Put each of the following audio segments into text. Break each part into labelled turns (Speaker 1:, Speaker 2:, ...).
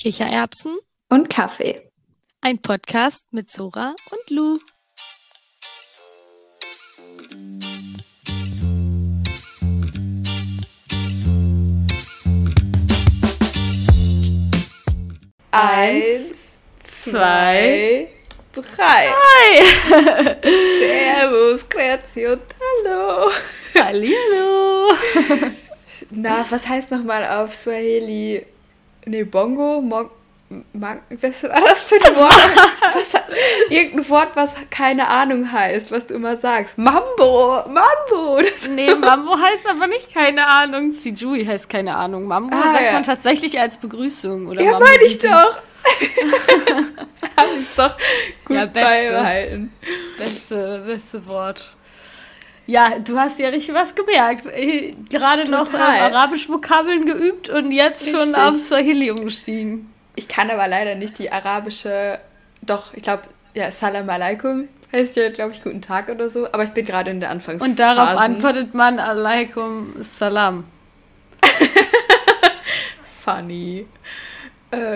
Speaker 1: Kichererbsen
Speaker 2: und Kaffee.
Speaker 1: Ein Podcast mit Sora und Lou.
Speaker 2: Eins, zwei, drei.
Speaker 1: Hi!
Speaker 2: Servus, Kreation, hallo.
Speaker 1: Hallihallo!
Speaker 2: Na, was heißt nochmal auf Swahili? Ne, Bongo? Mon Mang was war das für ein Wort? was, irgendein Wort, was keine Ahnung heißt, was du immer sagst. Mambo! Mambo! Das
Speaker 1: Nee, Mambo heißt aber nicht keine Ahnung. Sijui heißt keine Ahnung. Mambo
Speaker 2: Ah,
Speaker 1: sagt
Speaker 2: ja.
Speaker 1: man tatsächlich als Begrüßung. Oder
Speaker 2: ja,
Speaker 1: Mambo
Speaker 2: meine ich doch. Hab ich doch gut
Speaker 1: Ja, beste.
Speaker 2: beibehalten.
Speaker 1: Beste, beste Wort. Ja, du hast ja richtig was gemerkt. Eh, Gerade noch ähm, arabisch Vokabeln geübt und jetzt schon
Speaker 2: Richtig.
Speaker 1: auf Swahili umgestiegen.
Speaker 2: Ich kann aber leider nicht die arabische, doch, ich glaube, ja, Salam alaikum heißt ja, glaube ich, guten Tag oder so, aber ich bin gerade in der Anfangsphase.
Speaker 1: Und darauf antwortet man Alaikum Salam.
Speaker 2: Funny. Äh,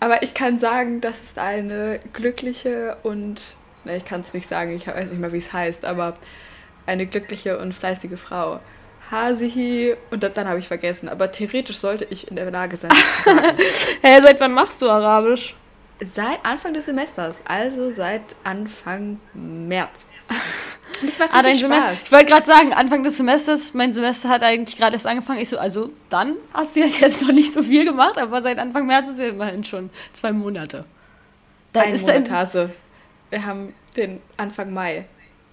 Speaker 2: aber ich kann sagen, das ist eine glückliche und, ne, ich kann es nicht sagen, ich weiß nicht mal, wie es heißt, aber eine glückliche und fleißige Frau. Hasihi, und dann, dann habe ich vergessen, aber theoretisch sollte ich in der Lage sein.
Speaker 1: Hä, seit wann machst du Arabisch?
Speaker 2: Seit Anfang des Semesters, also seit Anfang März. Das macht
Speaker 1: Ah, dein Semester.
Speaker 2: Spaß.
Speaker 1: Ich wollte gerade sagen, Anfang des Semesters, mein Semester hat eigentlich gerade erst angefangen. Ich so, also dann hast du ja jetzt noch nicht so viel gemacht, aber seit Anfang März ist ja immerhin schon zwei Monate. Da
Speaker 2: Ein
Speaker 1: ist
Speaker 2: Monat Hase. Wir haben den Anfang Mai.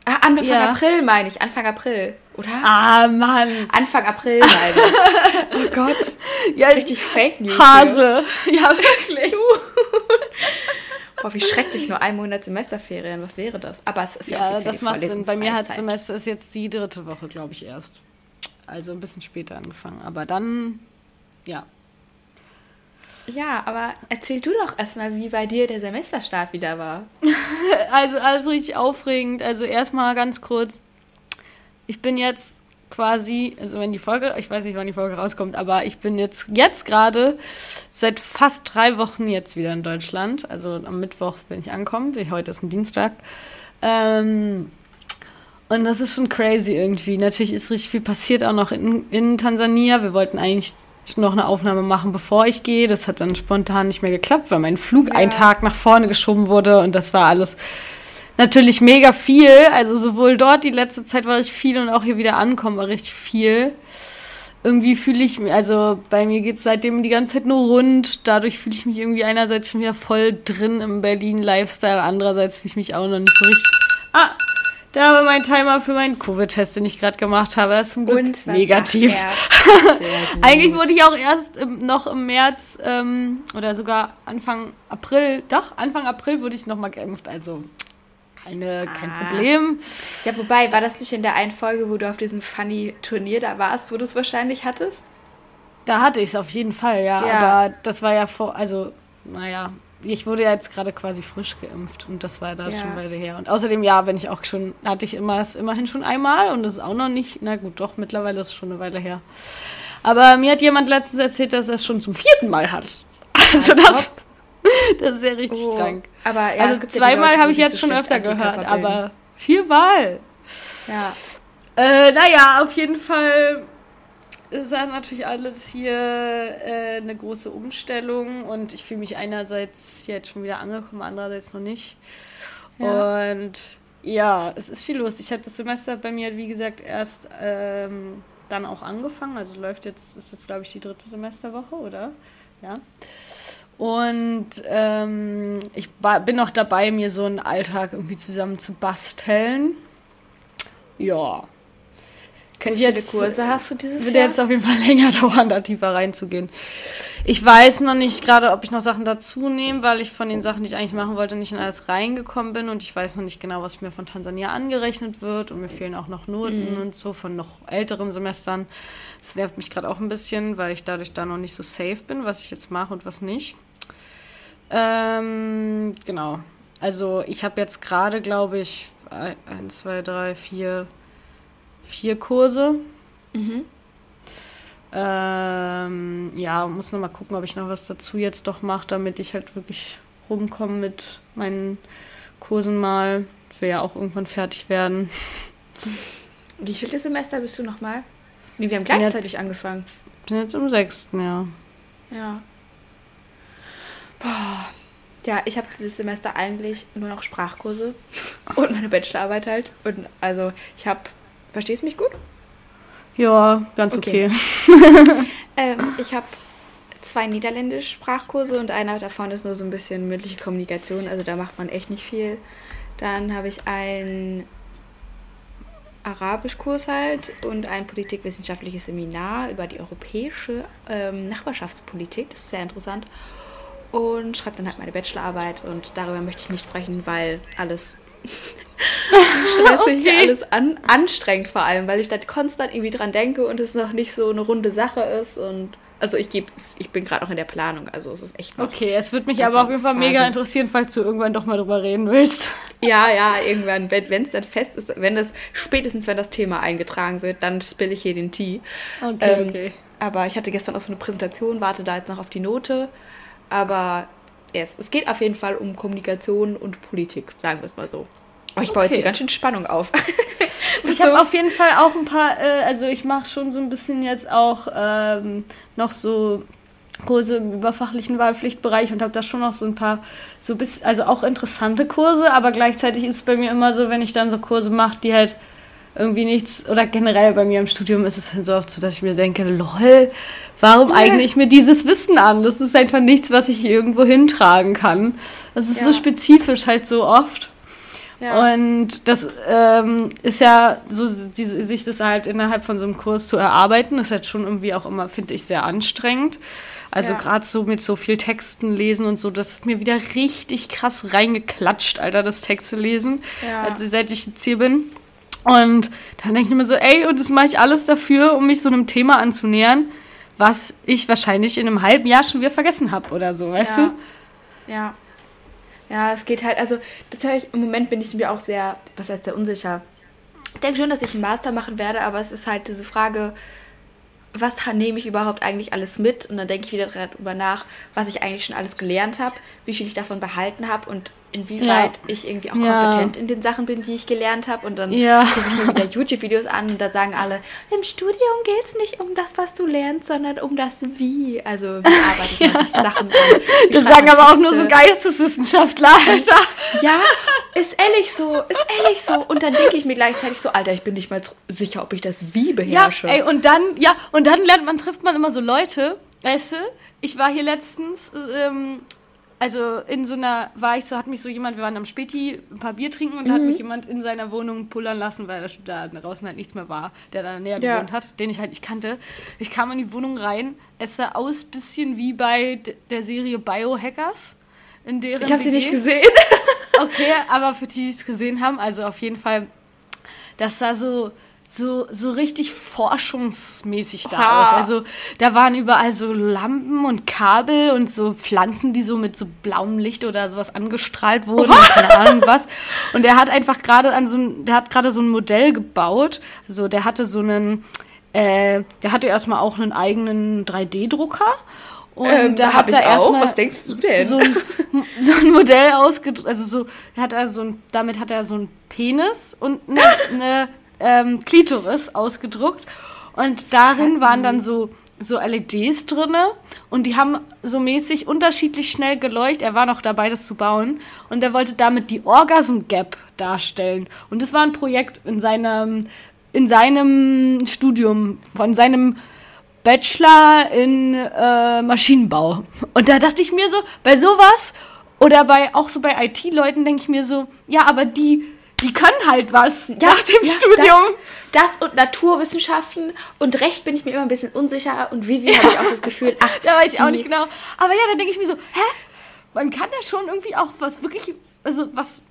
Speaker 2: Ah, Anfang
Speaker 1: Ja.
Speaker 2: April meine ich. Anfang April, oder?
Speaker 1: Ah, Mann.
Speaker 2: Anfang April meine ich. oh Gott.
Speaker 1: Ja,
Speaker 2: Richtig Fake News. hier.
Speaker 1: Hase. Ja, wirklich.
Speaker 2: Boah, wie schrecklich. Nur ein Monat Semesterferien. Was wäre das? Aber es ist ja,
Speaker 1: Ja,
Speaker 2: offiziell
Speaker 1: das macht Sinn. Bei mir hat. Semester ist jetzt die dritte Woche, glaube ich, erst. Also ein bisschen später angefangen. Aber dann, ja.
Speaker 2: Ja, aber erzähl du doch erstmal, wie bei dir der Semesterstart wieder war.
Speaker 1: Also alles richtig aufregend. Also erstmal ganz kurz. Ich bin jetzt quasi, also wenn die Folge, ich weiß nicht, wann die Folge rauskommt, aber ich bin jetzt, jetzt gerade seit fast drei Wochen jetzt wieder in Deutschland. Also am Mittwoch bin ich angekommen, heute ist ein Dienstag. Ähm, und das ist schon crazy irgendwie. Natürlich ist richtig viel passiert, auch noch in, in Tansania. Wir wollten eigentlich noch eine Aufnahme machen, bevor ich gehe. Das hat dann spontan nicht mehr geklappt, weil mein Flug
Speaker 2: Ja.
Speaker 1: einen Tag nach vorne geschoben wurde und das war alles natürlich mega viel. Also sowohl dort die letzte Zeit war richtig viel und auch hier wieder ankommen war richtig viel. Irgendwie fühle ich mich, also bei mir geht es seitdem die ganze Zeit nur rund. Dadurch fühle ich mich irgendwie einerseits schon wieder voll drin im Berlin-Lifestyle, andererseits fühle ich mich auch noch nicht so richtig. Ah, da war mein Timer für meinen Covid-Test, den ich gerade gemacht habe. Das ist zum Glück
Speaker 2: Und was
Speaker 1: negativ. Eigentlich wurde ich auch erst im, noch im März ähm, oder sogar Anfang April, doch, Anfang April wurde ich nochmal geimpft. Also keine, kein
Speaker 2: Ah.
Speaker 1: Problem.
Speaker 2: Ja, wobei, war das nicht in der einen Folge, wo du auf diesem funny Turnier da warst, wo du es wahrscheinlich hattest?
Speaker 1: Da hatte ich es auf jeden Fall, ja.
Speaker 2: Ja.
Speaker 1: Aber das war ja vor, also, naja, ich wurde ja jetzt gerade quasi frisch geimpft und das war da
Speaker 2: Ja.
Speaker 1: schon weiter her. Und außerdem, ja, wenn ich auch schon, hatte ich immer es immerhin schon einmal und das ist auch noch nicht, na gut, doch, mittlerweile ist es schon eine Weile her. Aber mir hat jemand letztens erzählt, dass er es schon zum vierten Mal hat. Also das, das ist ja richtig
Speaker 2: Oh,
Speaker 1: krank.
Speaker 2: Aber ja,
Speaker 1: also zweimal habe ich jetzt
Speaker 2: so
Speaker 1: schon öfter gehört, aber viermal.
Speaker 2: Ja.
Speaker 1: Äh, naja, auf jeden Fall ist das natürlich alles hier äh, eine große Umstellung und ich fühle mich einerseits jetzt schon wieder angekommen, andererseits noch nicht.
Speaker 2: Ja.
Speaker 1: Und ja, es ist viel los. Ich habe das Semester bei mir, wie gesagt, erst ähm, dann auch angefangen. Also läuft jetzt, ist das glaube ich die dritte Semesterwoche, oder? Ja. Und ähm, ich bin noch dabei, mir so einen Alltag irgendwie zusammen zu basteln. Ja. Könnte
Speaker 2: viele
Speaker 1: jetzt,
Speaker 2: Kurse hast du dieses
Speaker 1: würde
Speaker 2: Jahr?
Speaker 1: jetzt auf jeden Fall länger dauern, da tiefer reinzugehen. Ich weiß noch nicht gerade, ob ich noch Sachen dazu nehme, weil ich von den Sachen, die ich eigentlich machen wollte, nicht in alles reingekommen bin und ich weiß noch nicht genau, was mir von Tansania angerechnet wird und mir fehlen auch noch Noten
Speaker 2: Mhm.
Speaker 1: und so von noch älteren Semestern. Das nervt mich gerade auch ein bisschen, weil ich dadurch da noch nicht so safe bin, was ich jetzt mache und was nicht. Ähm, genau. Also ich habe jetzt gerade, glaube ich, ein, ein, zwei, drei, vier, Kurse.
Speaker 2: Mhm.
Speaker 1: Ähm, ja, muss noch mal gucken, ob ich noch was dazu jetzt doch mache, damit ich halt wirklich rumkomme mit meinen Kursen mal. Ich will ja auch irgendwann fertig werden.
Speaker 2: Wie viele Semester bist du noch mal? Nee, wir haben gleichzeitig
Speaker 1: jetzt,
Speaker 2: angefangen.
Speaker 1: Bin jetzt im sechsten, ja.
Speaker 2: Ja. Boah. Ja, ich habe dieses Semester eigentlich nur noch Sprachkurse und meine Bachelorarbeit halt. Und also ich habe, verstehst du mich gut?
Speaker 1: Ja, ganz okay.
Speaker 2: okay. ähm, ich habe zwei Niederländisch-Sprachkurse und einer davon ist nur so ein bisschen mündliche Kommunikation, also da macht man echt nicht viel. Dann habe ich einen Arabischkurs halt und ein politikwissenschaftliches Seminar über die europäische ähm, Nachbarschaftspolitik. Das ist sehr interessant. Und schreibe dann halt meine Bachelorarbeit und darüber möchte ich nicht sprechen, weil alles stressig, okay. alles an, anstrengend vor allem, weil ich da konstant irgendwie dran denke und es noch nicht so eine runde Sache ist und also ich gebe, ich bin gerade noch in der Planung, also es ist echt
Speaker 1: noch Okay, es würde mich aber auf jeden Fall mega interessieren, falls du irgendwann doch mal drüber reden willst.
Speaker 2: Ja, ja, irgendwann, wenn es dann fest ist, wenn das, spätestens wenn das Thema eingetragen wird, dann spill ich hier den Tee. Okay, ähm, okay. Aber ich hatte gestern auch so eine Präsentation, warte da jetzt noch auf die Note. Aber yes, es geht auf jeden Fall um Kommunikation und Politik, sagen wir es mal so. Oh, ich baue okay. jetzt hier ganz schön Spannung auf.
Speaker 1: ich so. habe auf jeden Fall auch ein paar, äh, also ich mache schon so ein bisschen jetzt auch ähm, noch so Kurse im überfachlichen Wahlpflichtbereich und habe da schon noch so ein paar, so bis, also auch interessante Kurse, aber gleichzeitig ist es bei mir immer so, wenn ich dann so Kurse mache, die halt irgendwie nichts, oder generell bei mir im Studium ist es dann so oft so, dass ich mir denke, lol, warum ja. eigne ich mir dieses Wissen an? Das ist einfach nichts, was ich irgendwo hintragen kann. Das ist ja. so spezifisch halt so oft. Ja. Und das ähm, ist ja so, die, sich das halt innerhalb von so einem Kurs zu erarbeiten, ist halt schon irgendwie auch immer, finde ich, sehr anstrengend. Also ja. gerade so mit so viel Texten lesen und so, das ist mir wieder richtig krass reingeklatscht, Alter, das Texte lesen, ja. also seit ich jetzt hier bin. Und dann denke ich mir so, ey, und das mache ich alles dafür, um mich so einem Thema anzunähern, was ich wahrscheinlich in einem halben Jahr schon wieder vergessen habe oder so, weißt
Speaker 2: ja. du? Ja. Ja, es geht halt, also das höre ich, im Moment bin ich mir auch sehr, was heißt sehr unsicher. Ich denke schon, dass ich einen Master machen werde, aber es ist halt diese Frage, was nehme ich überhaupt eigentlich alles mit? Und dann denke ich wieder darüber nach, was ich eigentlich schon alles gelernt habe, wie viel ich davon behalten habe und inwieweit ja. ich irgendwie auch ja. kompetent in den Sachen bin, die ich gelernt habe. Und dann ja. gucke ich mir wieder YouTube-Videos an und da sagen alle, im Studium geht es nicht um das, was du lernst, sondern um das Wie. Also wie arbeitet ja. man sich Sachen an.
Speaker 1: Das sagen aber Texte. auch nur so Geisteswissenschaftler, Alter.
Speaker 2: Ja, ist ehrlich so, ist ehrlich so. Und dann denke ich mir gleichzeitig so, Alter, ich bin nicht mal sicher, ob ich das Wie beherrsche.
Speaker 1: Ja, ey, und dann, ja, und dann lernt man, trifft man immer so Leute, weißt du, ich war hier letztens ähm, also in so einer, war ich so, hat mich so jemand, wir waren am Späti ein paar Bier trinken und mhm. hat mich jemand in seiner Wohnung pullern lassen, weil da draußen halt nichts mehr war, der da näher ja. gewohnt hat, den ich halt nicht kannte. Ich kam in die Wohnung rein, es sah aus bisschen wie bei der Serie Biohackers.
Speaker 2: In deren ich habe sie nicht gesehen.
Speaker 1: okay, aber für die, die es gesehen haben, also auf jeden Fall, das sah so so, so richtig forschungsmäßig da ha. aus. Also da waren überall so Lampen und Kabel und so Pflanzen, die so mit so blauem Licht oder sowas angestrahlt wurden, keine Ahnung was. Und er hat einfach gerade an so ein, der hat gerade so ein Modell gebaut. Also der hatte so einen, äh, der hatte erstmal auch einen eigenen 3D-Drucker.
Speaker 2: Und ähm, da hat er erstmal. Was denkst du denn?
Speaker 1: So ein, so ein Modell ausgedruckt. Also so, hat er so ein, damit hat er so einen Penis und eine, eine ähm, Klitoris ausgedruckt. Und darin waren dann so, so LEDs drin und die haben so mäßig unterschiedlich schnell geleuchtet. Er war noch dabei, das zu bauen. Und er wollte damit die Orgasm Gap darstellen. Und das war ein Projekt in seinem, in seinem Studium, von seinem Bachelor in äh, Maschinenbau. Und da dachte ich mir so, bei sowas oder bei auch so bei IT-Leuten denke ich mir so, ja, aber die die können halt was ja, nach dem ja, Studium.
Speaker 2: Das, das, und Naturwissenschaften und Recht bin ich mir immer ein bisschen unsicher und Vivi habe ich auch das Gefühl, ach,
Speaker 1: da weiß ich auch nicht genau. Aber ja, da denke ich mir so, hä? Man kann ja schon irgendwie auch was wirklich, also was.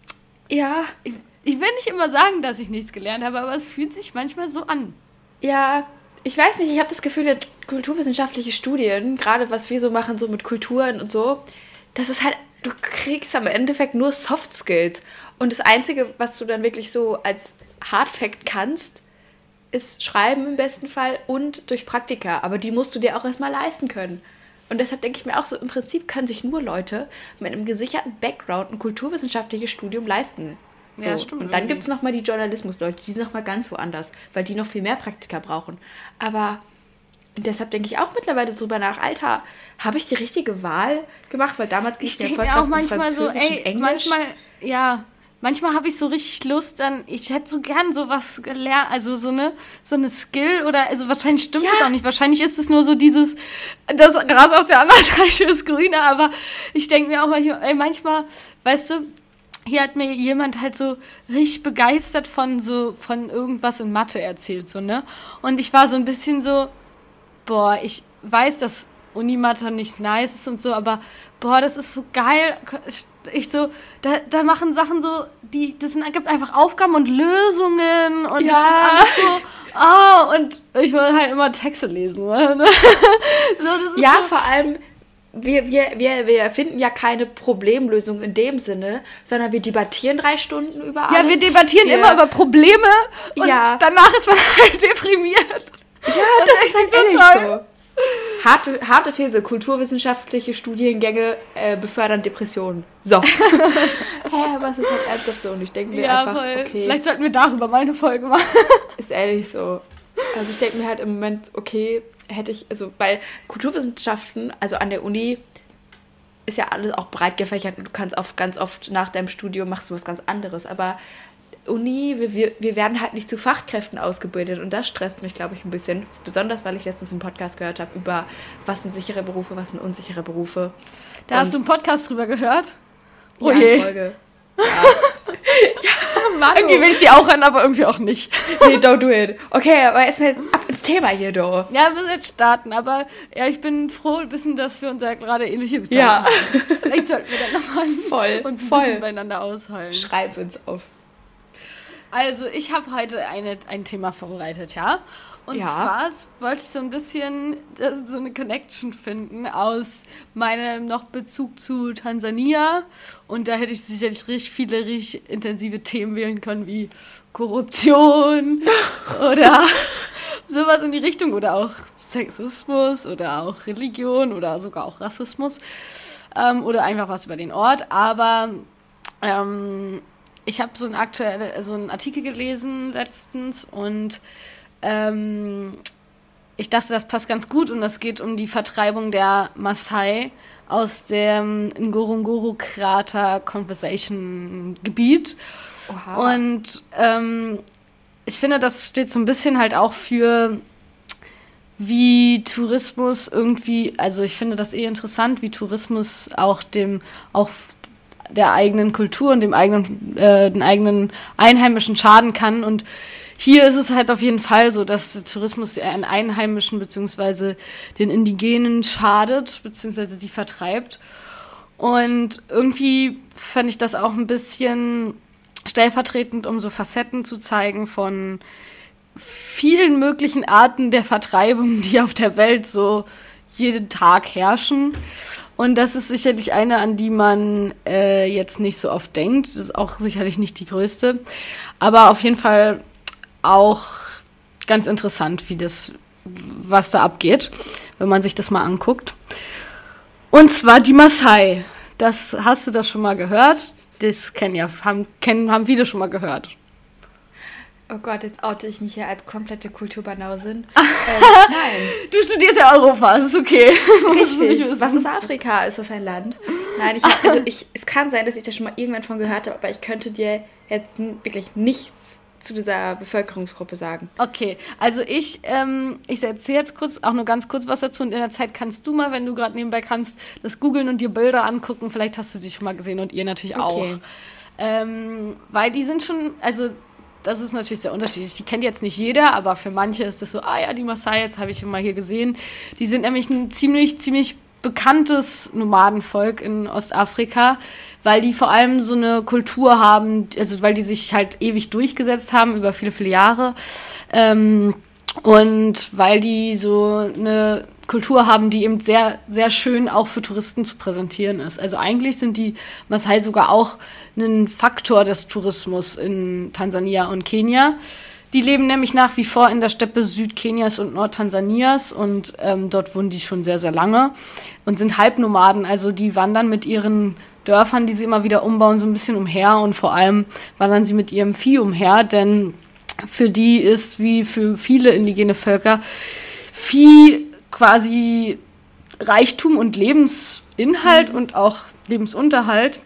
Speaker 1: Ja. Ich, ich will nicht immer sagen, dass ich nichts gelernt habe, aber es fühlt sich manchmal so an.
Speaker 2: Ja, ich weiß nicht, ich habe das Gefühl, kulturwissenschaftliche Studien, gerade was wir so machen, so mit Kulturen und so, das ist halt, du kriegst am Endeffekt nur Soft Skills. Und das Einzige, was du dann wirklich so als Hard Fact kannst, ist Schreiben im besten Fall und durch Praktika. Aber die musst du dir auch erstmal leisten können. Und deshalb denke ich mir auch so, im Prinzip können sich nur Leute mit einem gesicherten Background ein kulturwissenschaftliches Studium leisten. So. Ja, stimmt. Und dann gibt es nochmal die Journalismus-Leute, die sind nochmal ganz woanders, weil die noch viel mehr Praktika brauchen. Aber deshalb denke ich auch mittlerweile drüber nach, Alter, habe ich die richtige Wahl gemacht? Weil damals ging
Speaker 1: ich denke auch manchmal so, ey, manchmal, ja, manchmal habe ich so richtig Lust an, ich hätte so gern sowas gelernt, also so eine, so eine Skill oder, also wahrscheinlich stimmt ja. das auch nicht, wahrscheinlich ist es nur so dieses, das Gras auf der anderen Seite ist grüner, aber ich denke mir auch manchmal, ey, manchmal, weißt du, hier hat mir jemand halt so richtig begeistert von so, von irgendwas in Mathe erzählt, so, ne? Und ich war so ein bisschen so, boah, ich weiß, dass Unimathe nicht nice ist und so, aber boah, das ist so geil. Ich so, da, da machen Sachen so, die, das sind, gibt einfach Aufgaben und Lösungen und ja. das ist alles so, oh, und ich will halt immer Texte lesen. Ne?
Speaker 2: so, ja, so, vor allem, wir, wir, wir, wir finden ja keine Problemlösung in dem Sinne, sondern wir debattieren drei Stunden über alles.
Speaker 1: Ja, wir debattieren wir, immer über Probleme und ja. danach ist man halt deprimiert. Ja, das, das
Speaker 2: ist halt so toll. So. Harte, harte These, kulturwissenschaftliche Studiengänge äh, befördern Depressionen. So. Hä, was ist halt ernsthaft so? Und ich denke mir ja, einfach,
Speaker 1: voll. okay. Vielleicht sollten wir darüber mal eine Folge machen.
Speaker 2: Ist ehrlich so. Also ich denke mir halt im Moment, okay, hätte ich, also, weil Kulturwissenschaften, also an der Uni, ist ja alles auch breit gefächert und du kannst oft, ganz oft nach deinem Studium machst du was ganz anderes. Aber Uni, wir, wir werden halt nicht zu Fachkräften ausgebildet und das stresst mich, glaube ich, ein bisschen. Besonders, weil ich letztens einen Podcast gehört habe über, was sind sichere Berufe, was sind unsichere Berufe.
Speaker 1: Da und hast du einen Podcast drüber gehört? Oh ja, je. Folge. Ja. ja, Mann. Irgendwie will ich die auch hören, aber irgendwie auch nicht.
Speaker 2: nee, don't do it. Okay, aber erstmal ab ins Thema hier, do.
Speaker 1: Ja, wir müssen jetzt starten, aber ja, ich bin froh ein bisschen, dass wir uns ja gerade ähnliche Gedanken ja. haben. Vielleicht sollten wir dann nochmal voll, uns ein voll. bisschen beieinander aushalten.
Speaker 2: Schreib uns auf.
Speaker 1: Also, ich habe heute eine, ein Thema vorbereitet, ja. Und ja. zwar wollte ich so ein bisschen so eine Connection finden aus meinem noch Bezug zu Tansania. Und da hätte ich sicherlich richtig viele, richtig intensive Themen wählen können, wie Korruption oder sowas in die Richtung. Oder auch Sexismus oder auch Religion oder sogar auch Rassismus. Ähm, oder einfach was über den Ort. Aber ähm, ich habe so einen aktuellen, so einen Artikel gelesen letztens und ähm, ich dachte, das passt ganz gut und es geht um die Vertreibung der Maasai aus dem Ngorongoro-Krater Conversation Gebiet. Oha. Und ähm, ich finde, das steht so ein bisschen halt auch für wie Tourismus irgendwie, also ich finde das eh interessant, wie Tourismus auch dem, auch der eigenen Kultur und dem eigenen, äh, den eigenen Einheimischen schaden kann. Und hier ist es halt auf jeden Fall so, dass Tourismus den Einheimischen bzw. den Indigenen schadet bzw. die vertreibt. Und irgendwie fand ich das auch ein bisschen stellvertretend, um so Facetten zu zeigen von vielen möglichen Arten der Vertreibung, die auf der Welt so jeden Tag herrschen. Und das ist sicherlich eine, an die man äh, jetzt nicht so oft denkt. Das ist auch sicherlich nicht die größte. Aber auf jeden Fall auch ganz interessant, wie das, was da abgeht, wenn man sich das mal anguckt. Und zwar die Maasai. Das hast du das schon mal gehört? Das kennen ja, haben, kennen, haben viele schon mal gehört.
Speaker 2: Oh Gott, jetzt oute ich mich hier als komplette Kulturbanausin. ähm,
Speaker 1: nein. Du studierst ja Europa, das ist okay.
Speaker 2: Richtig. Was ist Afrika? Ist das ein Land? Nein, ich, also ich, es kann sein, dass ich da schon mal irgendwann von gehört habe, aber ich könnte dir jetzt wirklich nichts zu dieser Bevölkerungsgruppe sagen.
Speaker 1: Okay, also ich, ähm, ich erzähle jetzt kurz, auch nur ganz kurz was dazu und in der Zeit kannst du mal, wenn du gerade nebenbei kannst, das googeln und dir Bilder angucken. Vielleicht hast du dich schon mal gesehen und ihr natürlich okay. auch. Ähm, weil die sind schon, also das ist natürlich sehr unterschiedlich. Die kennt jetzt nicht jeder, aber für manche ist das so, ah ja, die Maasai, jetzt habe ich mal hier gesehen. Die sind nämlich ein ziemlich, ziemlich bekanntes Nomadenvolk in Ostafrika, weil die vor allem so eine Kultur haben, also weil die sich halt ewig durchgesetzt haben über viele, viele Jahre. Ähm, und weil die so eine Kultur haben, die eben sehr, sehr schön auch für Touristen zu präsentieren ist. Also eigentlich sind die Maasai sogar auch ein Faktor des Tourismus in Tansania und Kenia. Die leben nämlich nach wie vor in der Steppe Südkenias und Nordtansanias und ähm, dort wohnen die schon sehr, sehr lange und sind Halbnomaden. Also die wandern mit ihren Dörfern, die sie immer wieder umbauen, so ein bisschen umher und vor allem wandern sie mit ihrem Vieh umher, denn für die ist wie für viele indigene Völker Vieh quasi Reichtum und Lebensinhalt mhm. und auch Lebensunterhalt,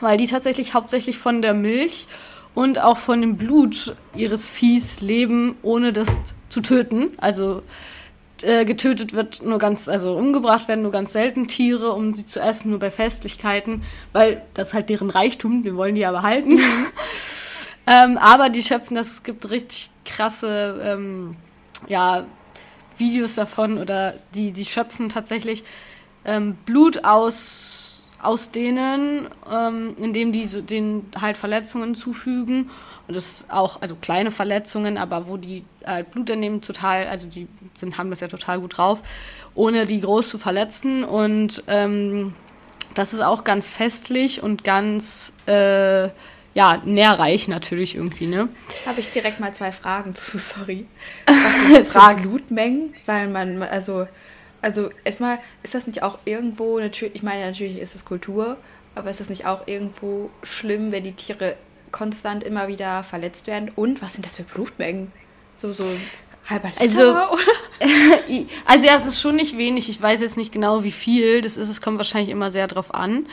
Speaker 1: weil die tatsächlich hauptsächlich von der Milch und auch von dem Blut ihres Viehs leben, ohne das zu töten. Also äh, getötet wird nur ganz, also umgebracht werden nur ganz selten Tiere, um sie zu essen, nur bei Festlichkeiten, weil das ist halt deren Reichtum, den wollen die ja behalten. Mhm. ähm, aber die schöpfen das, gibt richtig krasse, ähm, ja, Videos davon oder die, die schöpfen tatsächlich ähm, Blut aus aus denen, ähm, indem die so denen halt Verletzungen zufügen. Und das auch, also kleine Verletzungen, aber wo die halt Blut entnehmen, total, also die sind, haben das ja total gut drauf, ohne die groß zu verletzen. Und ähm, das ist auch ganz festlich und ganz äh, ja, nährreich natürlich irgendwie, ne?
Speaker 2: Habe ich direkt mal zwei Fragen zu, sorry. Was sind. Blutmengen? Weil man, also also erstmal ist das nicht auch irgendwo, natürlich, ich meine natürlich ist es Kultur, aber ist das nicht auch irgendwo schlimm, wenn die Tiere konstant immer wieder verletzt werden? Und was sind das für Blutmengen? So, so halber Liter,
Speaker 1: also, also ja, es ist schon nicht wenig. Ich weiß jetzt nicht genau, wie viel das ist. Es kommt wahrscheinlich immer sehr drauf an.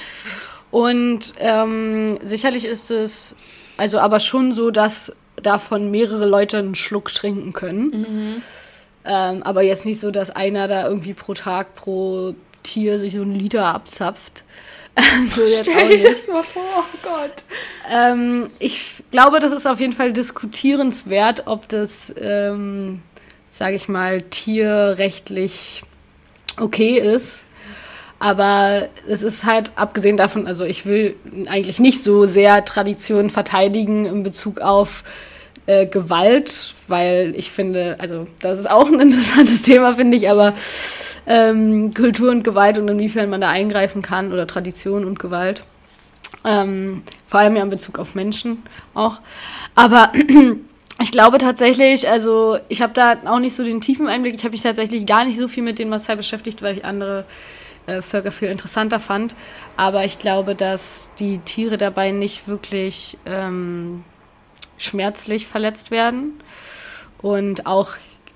Speaker 1: Und ähm, sicherlich ist es, also aber schon so, dass davon mehrere Leute einen Schluck trinken können. Mhm. Ähm, aber jetzt nicht so, dass einer da irgendwie pro Tag, pro Tier sich so einen Liter abzapft. so Stell dir das mal vor, oh Gott. Ähm, ich glaube, das ist auf jeden Fall diskutierenswert, ob das, ähm, sage ich mal, tierrechtlich okay ist. Aber es ist halt, abgesehen davon, also ich will eigentlich nicht so sehr Traditionen verteidigen in Bezug auf äh, Gewalt, weil ich finde, also das ist auch ein interessantes Thema, finde ich, aber ähm, Kultur und Gewalt und inwiefern man da eingreifen kann oder Tradition und Gewalt. Ähm, vor allem ja in Bezug auf Menschen auch. Aber ich glaube tatsächlich, also ich habe da auch nicht so den tiefen Einblick. Ich habe mich tatsächlich gar nicht so viel mit den Maasai beschäftigt, weil ich andere äh, Völker viel interessanter fand. Aber ich glaube, dass die Tiere dabei nicht wirklich ähm, schmerzlich verletzt werden und auch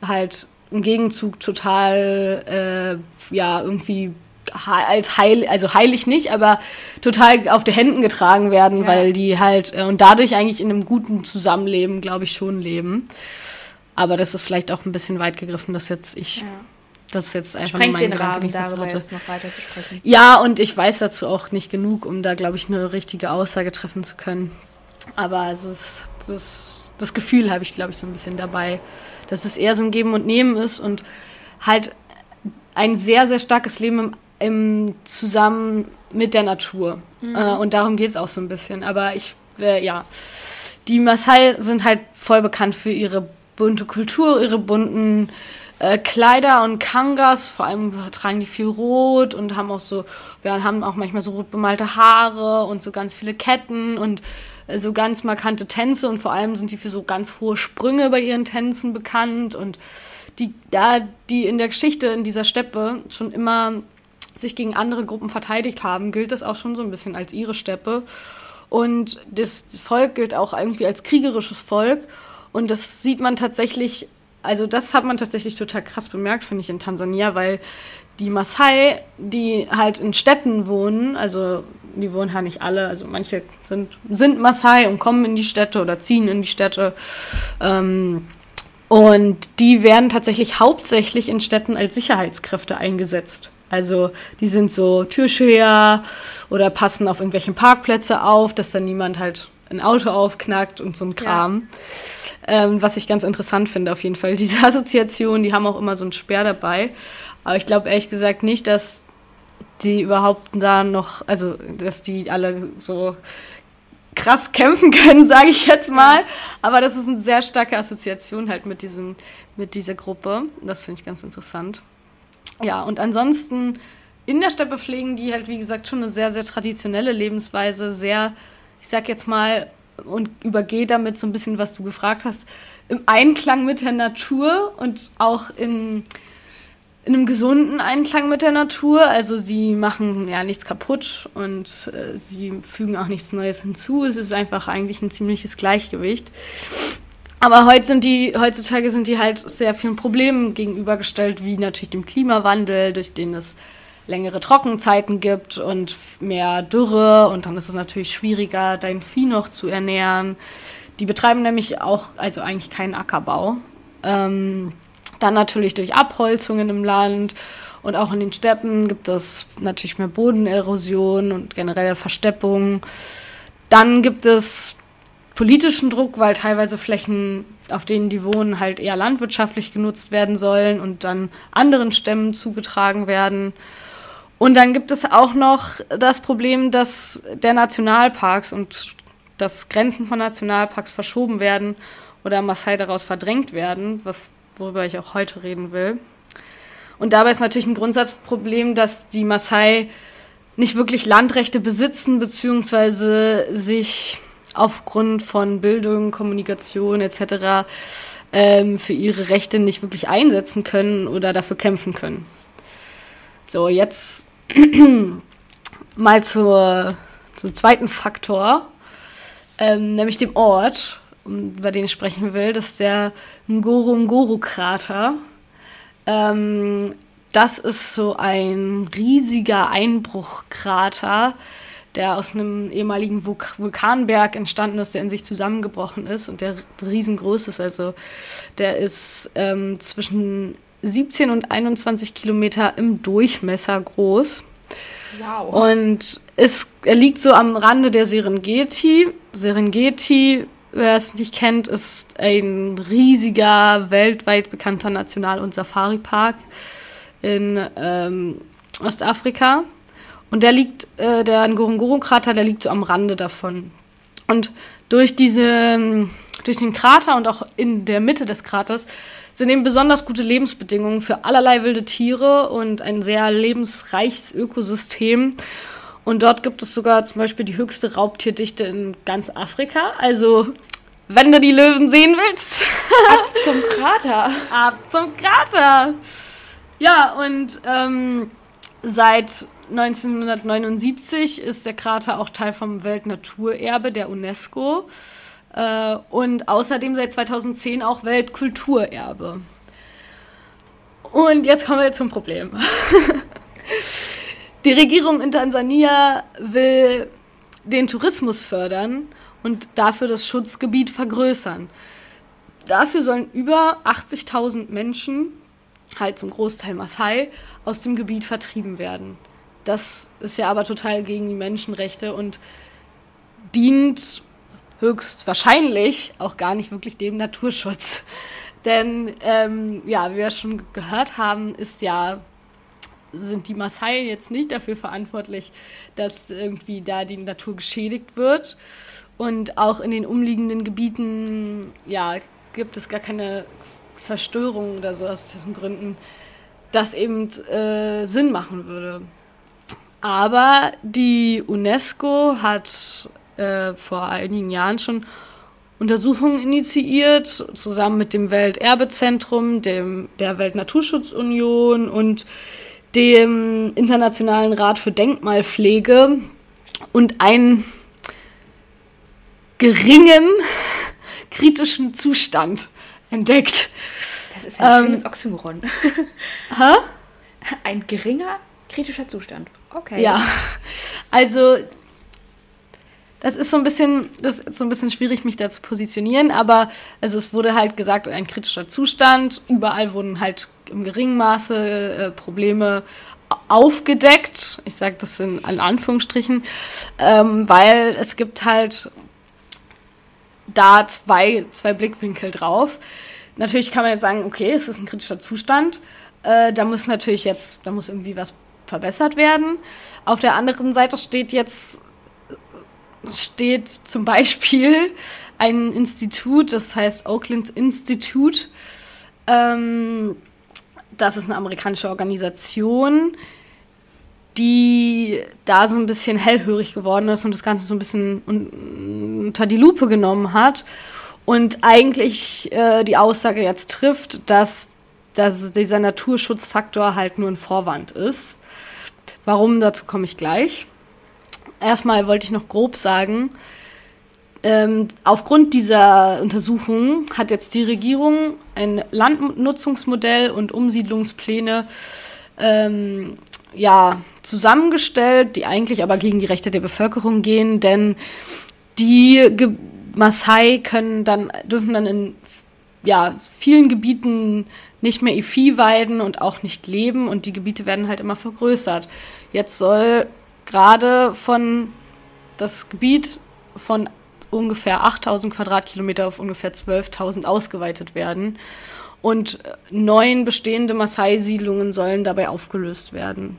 Speaker 1: halt im Gegenzug total, äh, ja, irgendwie als heil, also heilig nicht, aber total auf die Händen getragen werden, ja. weil die halt äh, und dadurch eigentlich in einem guten Zusammenleben, glaube ich, schon leben. Aber das ist vielleicht auch ein bisschen weit gegriffen, dass jetzt ich. Ja. Das ist jetzt einfach Sprengt mein den Rahmen, darüber jetzt noch weiter zu sprechen. Ja, und ich weiß dazu auch nicht genug, um da, glaube ich, eine richtige Aussage treffen zu können. Aber also das, das, das Gefühl habe ich, glaube ich, so ein bisschen dabei, dass es eher so ein Geben und Nehmen ist und halt ein sehr, sehr starkes Leben im, im zusammen mit der Natur. Mhm. Äh, und darum geht es auch so ein bisschen. Aber ich, äh, ja, die Maasai sind halt voll bekannt für ihre bunte Kultur, ihre bunten äh, Kleider und Kangas, vor allem tragen die viel rot und haben auch so, wir haben auch manchmal so rot bemalte Haare und so ganz viele Ketten und so ganz markante Tänze und vor allem sind die für so ganz hohe Sprünge bei ihren Tänzen bekannt und die, da die in der Geschichte in dieser Steppe schon immer sich gegen andere Gruppen verteidigt haben, gilt das auch schon so ein bisschen als ihre Steppe. Und das Volk gilt auch irgendwie als kriegerisches Volk. Und das sieht man tatsächlich, also das hat man tatsächlich total krass bemerkt, finde ich, in Tansania, weil die Maasai, die halt in Städten wohnen, also die wohnen ja nicht alle, also manche sind, sind Maasai und kommen in die Städte oder ziehen in die Städte. Ähm, und die werden tatsächlich hauptsächlich in Städten als Sicherheitskräfte eingesetzt. Also die sind so Türsteher oder passen auf irgendwelchen Parkplätze auf, dass dann niemand halt ein Auto aufknackt und so ein Kram. Ja. Ähm, was ich ganz interessant finde auf jeden Fall. Diese Assoziation, die haben auch immer so einen Sperr dabei. Aber ich glaube ehrlich gesagt nicht, dass die überhaupt da noch, also dass die alle so krass kämpfen können, sage ich jetzt mal. Aber das ist eine sehr starke Assoziation halt mit diesem, mit dieser Gruppe. Das finde ich ganz interessant. Ja, und ansonsten in der Steppe pflegen die halt, wie gesagt, schon eine sehr, sehr traditionelle Lebensweise, sehr, ich sag jetzt mal, und übergeht damit so ein bisschen, was du gefragt hast, im Einklang mit der Natur und auch in, in einem gesunden Einklang mit der Natur. Also sie machen ja nichts kaputt und äh, sie fügen auch nichts Neues hinzu. Es ist einfach eigentlich ein ziemliches Gleichgewicht. Aber heute sind die, heutzutage sind die halt sehr vielen Problemen gegenübergestellt, wie natürlich dem Klimawandel, durch den es längere Trockenzeiten gibt und mehr Dürre und dann ist es natürlich schwieriger, dein Vieh noch zu ernähren. Die betreiben nämlich auch, also eigentlich keinen Ackerbau. Ähm, dann natürlich durch Abholzungen im Land und auch in den Steppen gibt es natürlich mehr Bodenerosion und generelle Versteppung. Dann gibt es politischen Druck, weil teilweise Flächen, auf denen die wohnen, halt eher landwirtschaftlich genutzt werden sollen und dann anderen Stämmen zugetragen werden. Und dann gibt es auch noch das Problem, dass der Nationalparks und dass Grenzen von Nationalparks verschoben werden oder Maasai daraus verdrängt werden, was, worüber ich auch heute reden will. Und dabei ist natürlich ein Grundsatzproblem, dass die Maasai nicht wirklich Landrechte besitzen, beziehungsweise sich aufgrund von Bildung, Kommunikation etc. Ähm, für ihre Rechte nicht wirklich einsetzen können oder dafür kämpfen können. So, jetzt mal zur, zum zweiten Faktor, ähm, nämlich dem Ort, über den ich sprechen will. Das ist der Ngorongoro-Krater. Ähm, das ist so ein riesiger Einbruchkrater, der aus einem ehemaligen Vulkanberg entstanden ist, der in sich zusammengebrochen ist und der riesengroß ist. Also der ist ähm, zwischen 17 und 21 Kilometer im Durchmesser groß. Wow. Und es, er liegt so am Rande der Serengeti. Serengeti, wer es nicht kennt, ist ein riesiger, weltweit bekannter National- und Safari-Park in ähm, Ostafrika. Und der liegt, äh, der Ngorongoro-Krater, der liegt so am Rande davon. Und durch diese, durch den Krater und auch in der Mitte des Kraters sind eben besonders gute Lebensbedingungen für allerlei wilde Tiere und ein sehr lebensreiches Ökosystem. Und dort gibt es sogar zum Beispiel die höchste Raubtierdichte in ganz Afrika. Also, wenn du die Löwen sehen willst.
Speaker 2: Ab zum Krater.
Speaker 1: Ab zum Krater. Ja, und ähm, seit 1979 ist der Krater auch Teil vom Weltnaturerbe der UNESCO äh, und außerdem seit 2010 auch Weltkulturerbe. Und jetzt kommen wir zum Problem. Die Regierung in Tansania will den Tourismus fördern und dafür das Schutzgebiet vergrößern. Dafür sollen über 80.000 Menschen, halt zum Großteil Maasai, aus dem Gebiet vertrieben werden. Das ist ja aber total gegen die Menschenrechte und dient höchstwahrscheinlich auch gar nicht wirklich dem Naturschutz. Denn, ähm, ja, wie wir schon gehört haben, ist ja, sind die Maasai jetzt nicht dafür verantwortlich, dass irgendwie da die Natur geschädigt wird. Und auch in den umliegenden Gebieten, ja, gibt es gar keine Zerstörung oder so aus diesen Gründen, das eben äh, Sinn machen würde. Aber die UNESCO hat äh, vor einigen Jahren schon Untersuchungen initiiert, zusammen mit dem Welterbezentrum, dem, der Weltnaturschutzunion und dem Internationalen Rat für Denkmalpflege und einen geringen kritischen Zustand entdeckt.
Speaker 2: Das ist ein ähm, schönes Oxymoron.
Speaker 1: hä?
Speaker 2: Ein geringer kritischer Zustand. Okay.
Speaker 1: Ja, also das ist so ein bisschen, das ist so ein bisschen schwierig, mich da zu positionieren, aber also es wurde halt gesagt, ein kritischer Zustand. Überall wurden halt im geringen Maße äh, Probleme aufgedeckt. Ich sage das in, in Anführungsstrichen, ähm, weil es gibt halt da zwei, zwei Blickwinkel drauf. Natürlich kann man jetzt sagen, okay, es ist ein kritischer Zustand. Äh, da muss natürlich jetzt, da muss irgendwie was verbessert werden. Auf der anderen Seite steht jetzt steht zum Beispiel ein Institut, das heißt Oakland Institute. Ähm, das ist eine amerikanische Organisation, die da so ein bisschen hellhörig geworden ist und das Ganze so ein bisschen unter die Lupe genommen hat und eigentlich äh, die Aussage jetzt trifft, dass, dass dieser Naturschutzfaktor halt nur ein Vorwand ist. Warum, dazu komme ich gleich. Erstmal wollte ich noch grob sagen, ähm, aufgrund dieser Untersuchung hat jetzt die Regierung ein Landnutzungsmodell und Umsiedlungspläne ähm, ja, zusammengestellt, die eigentlich aber gegen die Rechte der Bevölkerung gehen, denn die Ge Maasai können dann, dürfen dann in ja, vielen Gebieten nicht mehr Vieh weiden und auch nicht leben und die Gebiete werden halt immer vergrößert. Jetzt soll gerade von das Gebiet von ungefähr 8000 Quadratkilometer auf ungefähr 12.000 ausgeweitet werden und neun bestehende Maasai-Siedlungen sollen dabei aufgelöst werden.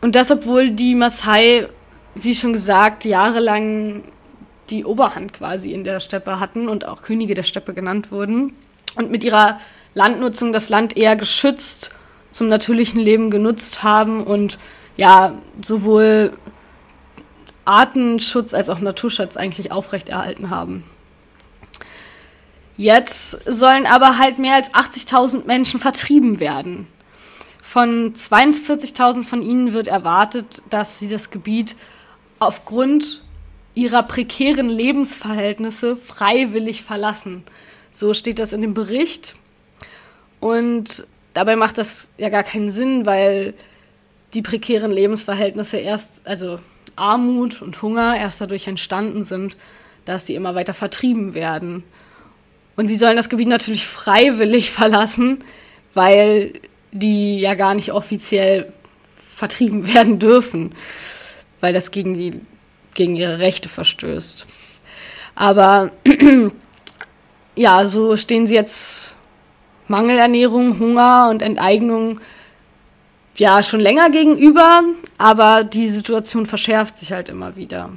Speaker 1: Und das, obwohl die Maasai, wie schon gesagt, jahrelang die Oberhand quasi in der Steppe hatten und auch Könige der Steppe genannt wurden und mit ihrer Landnutzung das Land eher geschützt zum natürlichen Leben genutzt haben und ja, sowohl Artenschutz als auch Naturschutz eigentlich aufrechterhalten haben. Jetzt sollen aber halt mehr als 80.000 Menschen vertrieben werden. Von 42.000 von ihnen wird erwartet, dass sie das Gebiet aufgrund ihrer prekären Lebensverhältnisse freiwillig verlassen. So steht das in dem Bericht. Und dabei macht das ja gar keinen Sinn, weil die prekären Lebensverhältnisse erst, also Armut und Hunger erst dadurch entstanden sind, dass sie immer weiter vertrieben werden. Und sie sollen das Gebiet natürlich freiwillig verlassen, weil die ja gar nicht offiziell vertrieben werden dürfen, weil das gegen die gegen ihre Rechte verstößt. Aber ja, so stehen sie jetzt Mangelernährung, Hunger und Enteignung ja schon länger gegenüber, aber die Situation verschärft sich halt immer wieder.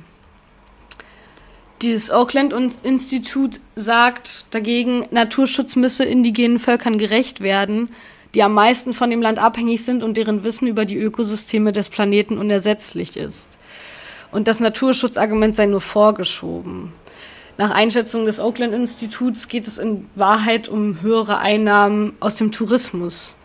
Speaker 1: Dieses Auckland-Institut sagt dagegen, Naturschutz müsse indigenen Völkern gerecht werden, die am meisten von dem Land abhängig sind und deren Wissen über die Ökosysteme des Planeten unersetzlich ist und das Naturschutzargument sei nur vorgeschoben. Nach Einschätzung des Oakland Instituts geht es in Wahrheit um höhere Einnahmen aus dem Tourismus.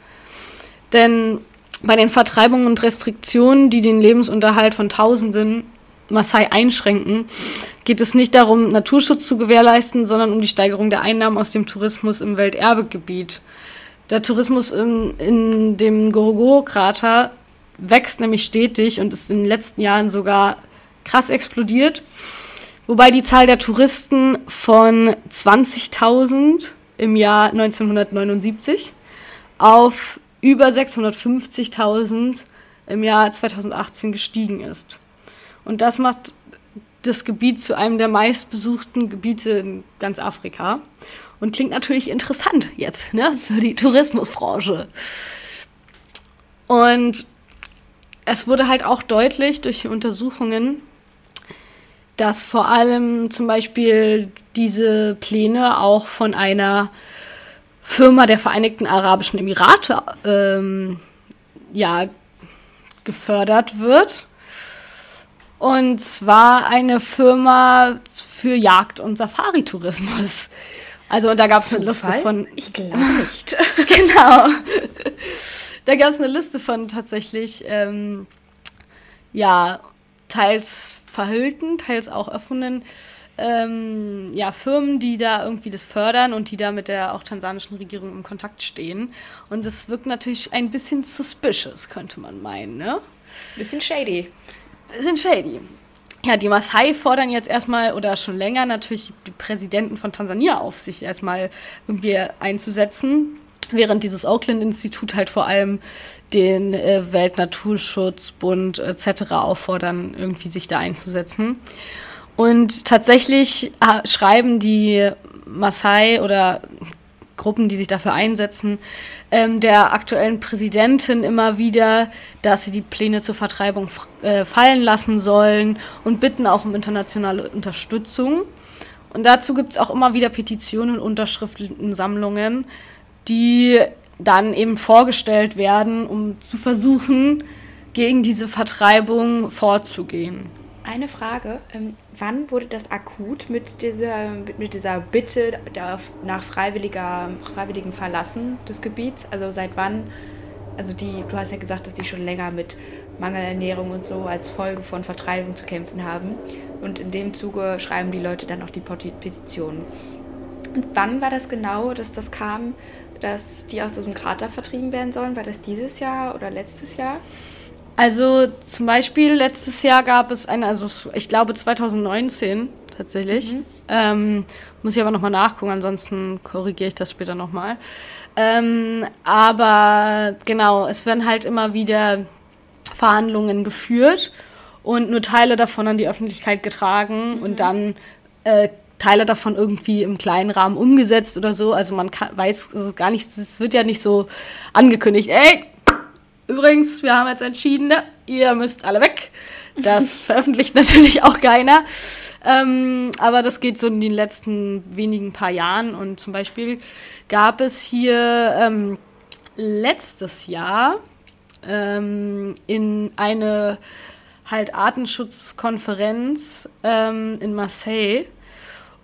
Speaker 1: Denn bei den Vertreibungen und Restriktionen, die den Lebensunterhalt von Tausenden Maasai einschränken, geht es nicht darum, Naturschutz zu gewährleisten, sondern um die Steigerung der Einnahmen aus dem Tourismus im Welterbegebiet. Der Tourismus in, in dem Gorogoro-Krater wächst nämlich stetig und ist in den letzten Jahren sogar krass explodiert. Wobei die Zahl der Touristen von 20.000 im Jahr 1979 auf über 650.000 im Jahr 2018 gestiegen ist. Und das macht das Gebiet zu einem der meistbesuchten Gebiete in ganz Afrika. Und klingt natürlich interessant jetzt ne, für die Tourismusbranche. Und es wurde halt auch deutlich durch die Untersuchungen, dass vor allem zum Beispiel diese Pläne auch von einer Firma der Vereinigten Arabischen Emirate ähm, ja, gefördert wird. Und zwar eine Firma für Jagd- und Safari-Tourismus. Also da gab es eine Liste von.
Speaker 2: Ich glaube nicht.
Speaker 1: genau. Da gab es eine Liste von tatsächlich ähm, ja teils verhüllten, teils auch erfundenen ähm, ja, Firmen, die da irgendwie das fördern und die da mit der auch tansanischen Regierung im Kontakt stehen. Und das wirkt natürlich ein bisschen suspicious, könnte man meinen, ne?
Speaker 2: Bisschen shady.
Speaker 1: Bisschen shady. Ja, die Maasai fordern jetzt erstmal oder schon länger natürlich die Präsidenten von Tansania auf, sich erstmal irgendwie einzusetzen während dieses Oakland-Institut halt vor allem den äh, Weltnaturschutzbund etc. auffordern, irgendwie sich da einzusetzen. Und tatsächlich äh, schreiben die Maasai oder Gruppen, die sich dafür einsetzen, ähm, der aktuellen Präsidentin immer wieder, dass sie die Pläne zur Vertreibung äh, fallen lassen sollen und bitten auch um internationale Unterstützung. Und dazu gibt es auch immer wieder Petitionen und Unterschriftensammlungen, die dann eben vorgestellt werden, um zu versuchen, gegen diese Vertreibung vorzugehen.
Speaker 2: eine Frage. Ähm, wann wurde das akut mit dieser, mit dieser Bitte nach freiwilliger, freiwilligen Verlassen des Gebiets? Also seit wann? Also die, du hast ja gesagt, dass die schon länger mit Mangelernährung und so als Folge von Vertreibung zu kämpfen haben. Und in dem Zuge schreiben die Leute dann auch die Petitionen. Und wann war das genau, dass das kam, dass die aus diesem Krater vertrieben werden sollen? War das dieses Jahr oder letztes Jahr?
Speaker 1: Also zum Beispiel letztes Jahr gab es eine, also ich glaube 2019 tatsächlich. Mhm. Ähm, muss ich aber nochmal nachgucken, ansonsten korrigiere ich das später nochmal. Ähm, aber genau, es werden halt immer wieder Verhandlungen geführt und nur Teile davon an die Öffentlichkeit getragen mhm. und dann äh, Teile davon irgendwie im kleinen Rahmen umgesetzt oder so. Also man kann, weiß es gar nicht, es wird ja nicht so angekündigt, ey, übrigens, wir haben jetzt entschieden, ne, ihr müsst alle weg. Das veröffentlicht natürlich auch keiner. Ähm, aber das geht so in den letzten wenigen paar Jahren. Und zum Beispiel gab es hier ähm, letztes Jahr ähm, in eine halt Artenschutzkonferenz ähm, in Marseille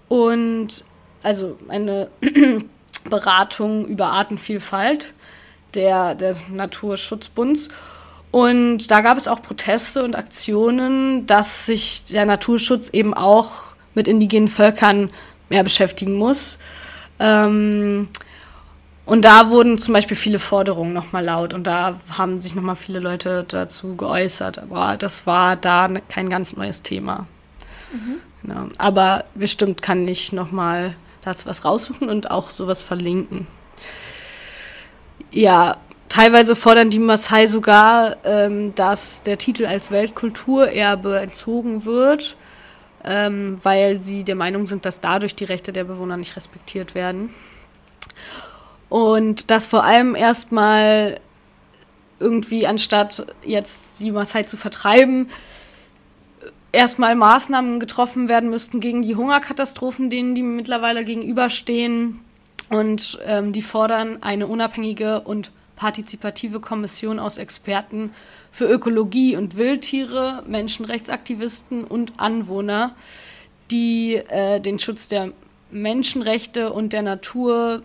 Speaker 1: und also eine Beratung über Artenvielfalt der, des Naturschutzbunds. Und da gab es auch Proteste und Aktionen, dass sich der Naturschutz eben auch mit indigenen Völkern mehr beschäftigen muss. Ähm, und da wurden zum Beispiel viele Forderungen nochmal laut und da haben sich nochmal viele Leute dazu geäußert. Aber das war da kein ganz neues Thema. Mhm. Genau. Aber bestimmt kann ich nochmal dazu was raussuchen und auch sowas verlinken. Ja, teilweise fordern die Maasai sogar, ähm, dass der Titel als Weltkulturerbe entzogen wird, ähm, weil sie der Meinung sind, dass dadurch die Rechte der Bewohner nicht respektiert werden. Und dass vor allem erstmal irgendwie, anstatt jetzt die Maasai zu vertreiben, erstmal Maßnahmen getroffen werden müssten gegen die Hungerkatastrophen, denen die mittlerweile gegenüberstehen. Und ähm, die fordern eine unabhängige und partizipative Kommission aus Experten für Ökologie und Wildtiere, Menschenrechtsaktivisten und Anwohner, die äh, den Schutz der Menschenrechte und der Natur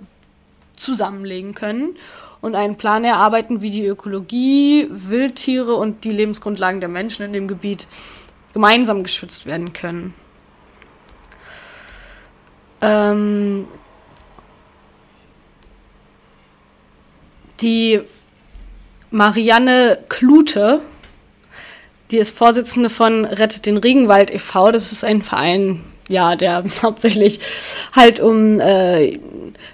Speaker 1: zusammenlegen können und einen Plan erarbeiten, wie die Ökologie, Wildtiere und die Lebensgrundlagen der Menschen in dem Gebiet gemeinsam geschützt werden können. Ähm, die Marianne Klute, die ist Vorsitzende von Rettet den Regenwald e.V. Das ist ein Verein, ja, der hauptsächlich halt um äh,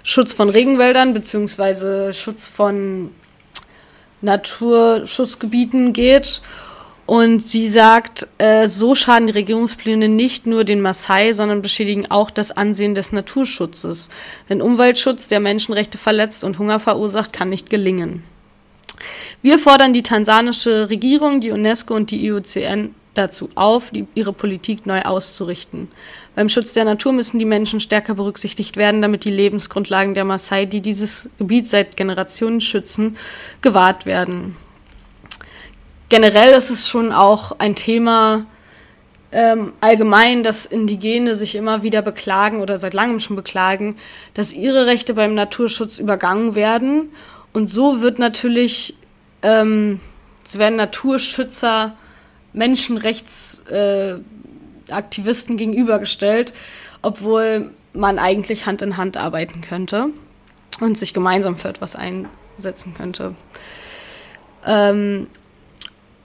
Speaker 1: Schutz von Regenwäldern beziehungsweise Schutz von Naturschutzgebieten geht. Und sie sagt, äh, so schaden die Regierungspläne nicht nur den Maasai, sondern beschädigen auch das Ansehen des Naturschutzes. Denn Umweltschutz, der Menschenrechte verletzt und Hunger verursacht, kann nicht gelingen. Wir fordern die tansanische Regierung, die UNESCO und die IUCN dazu auf, die, ihre Politik neu auszurichten. Beim Schutz der Natur müssen die Menschen stärker berücksichtigt werden, damit die Lebensgrundlagen der Maasai, die dieses Gebiet seit Generationen schützen, gewahrt werden generell ist es schon auch ein Thema ähm, allgemein, dass Indigene sich immer wieder beklagen oder seit langem schon beklagen, dass ihre Rechte beim Naturschutz übergangen werden. Und so wird natürlich, ähm, es werden Naturschützer Menschenrechtsaktivisten äh, gegenübergestellt, obwohl man eigentlich Hand in Hand arbeiten könnte und sich gemeinsam für etwas einsetzen könnte. Ähm,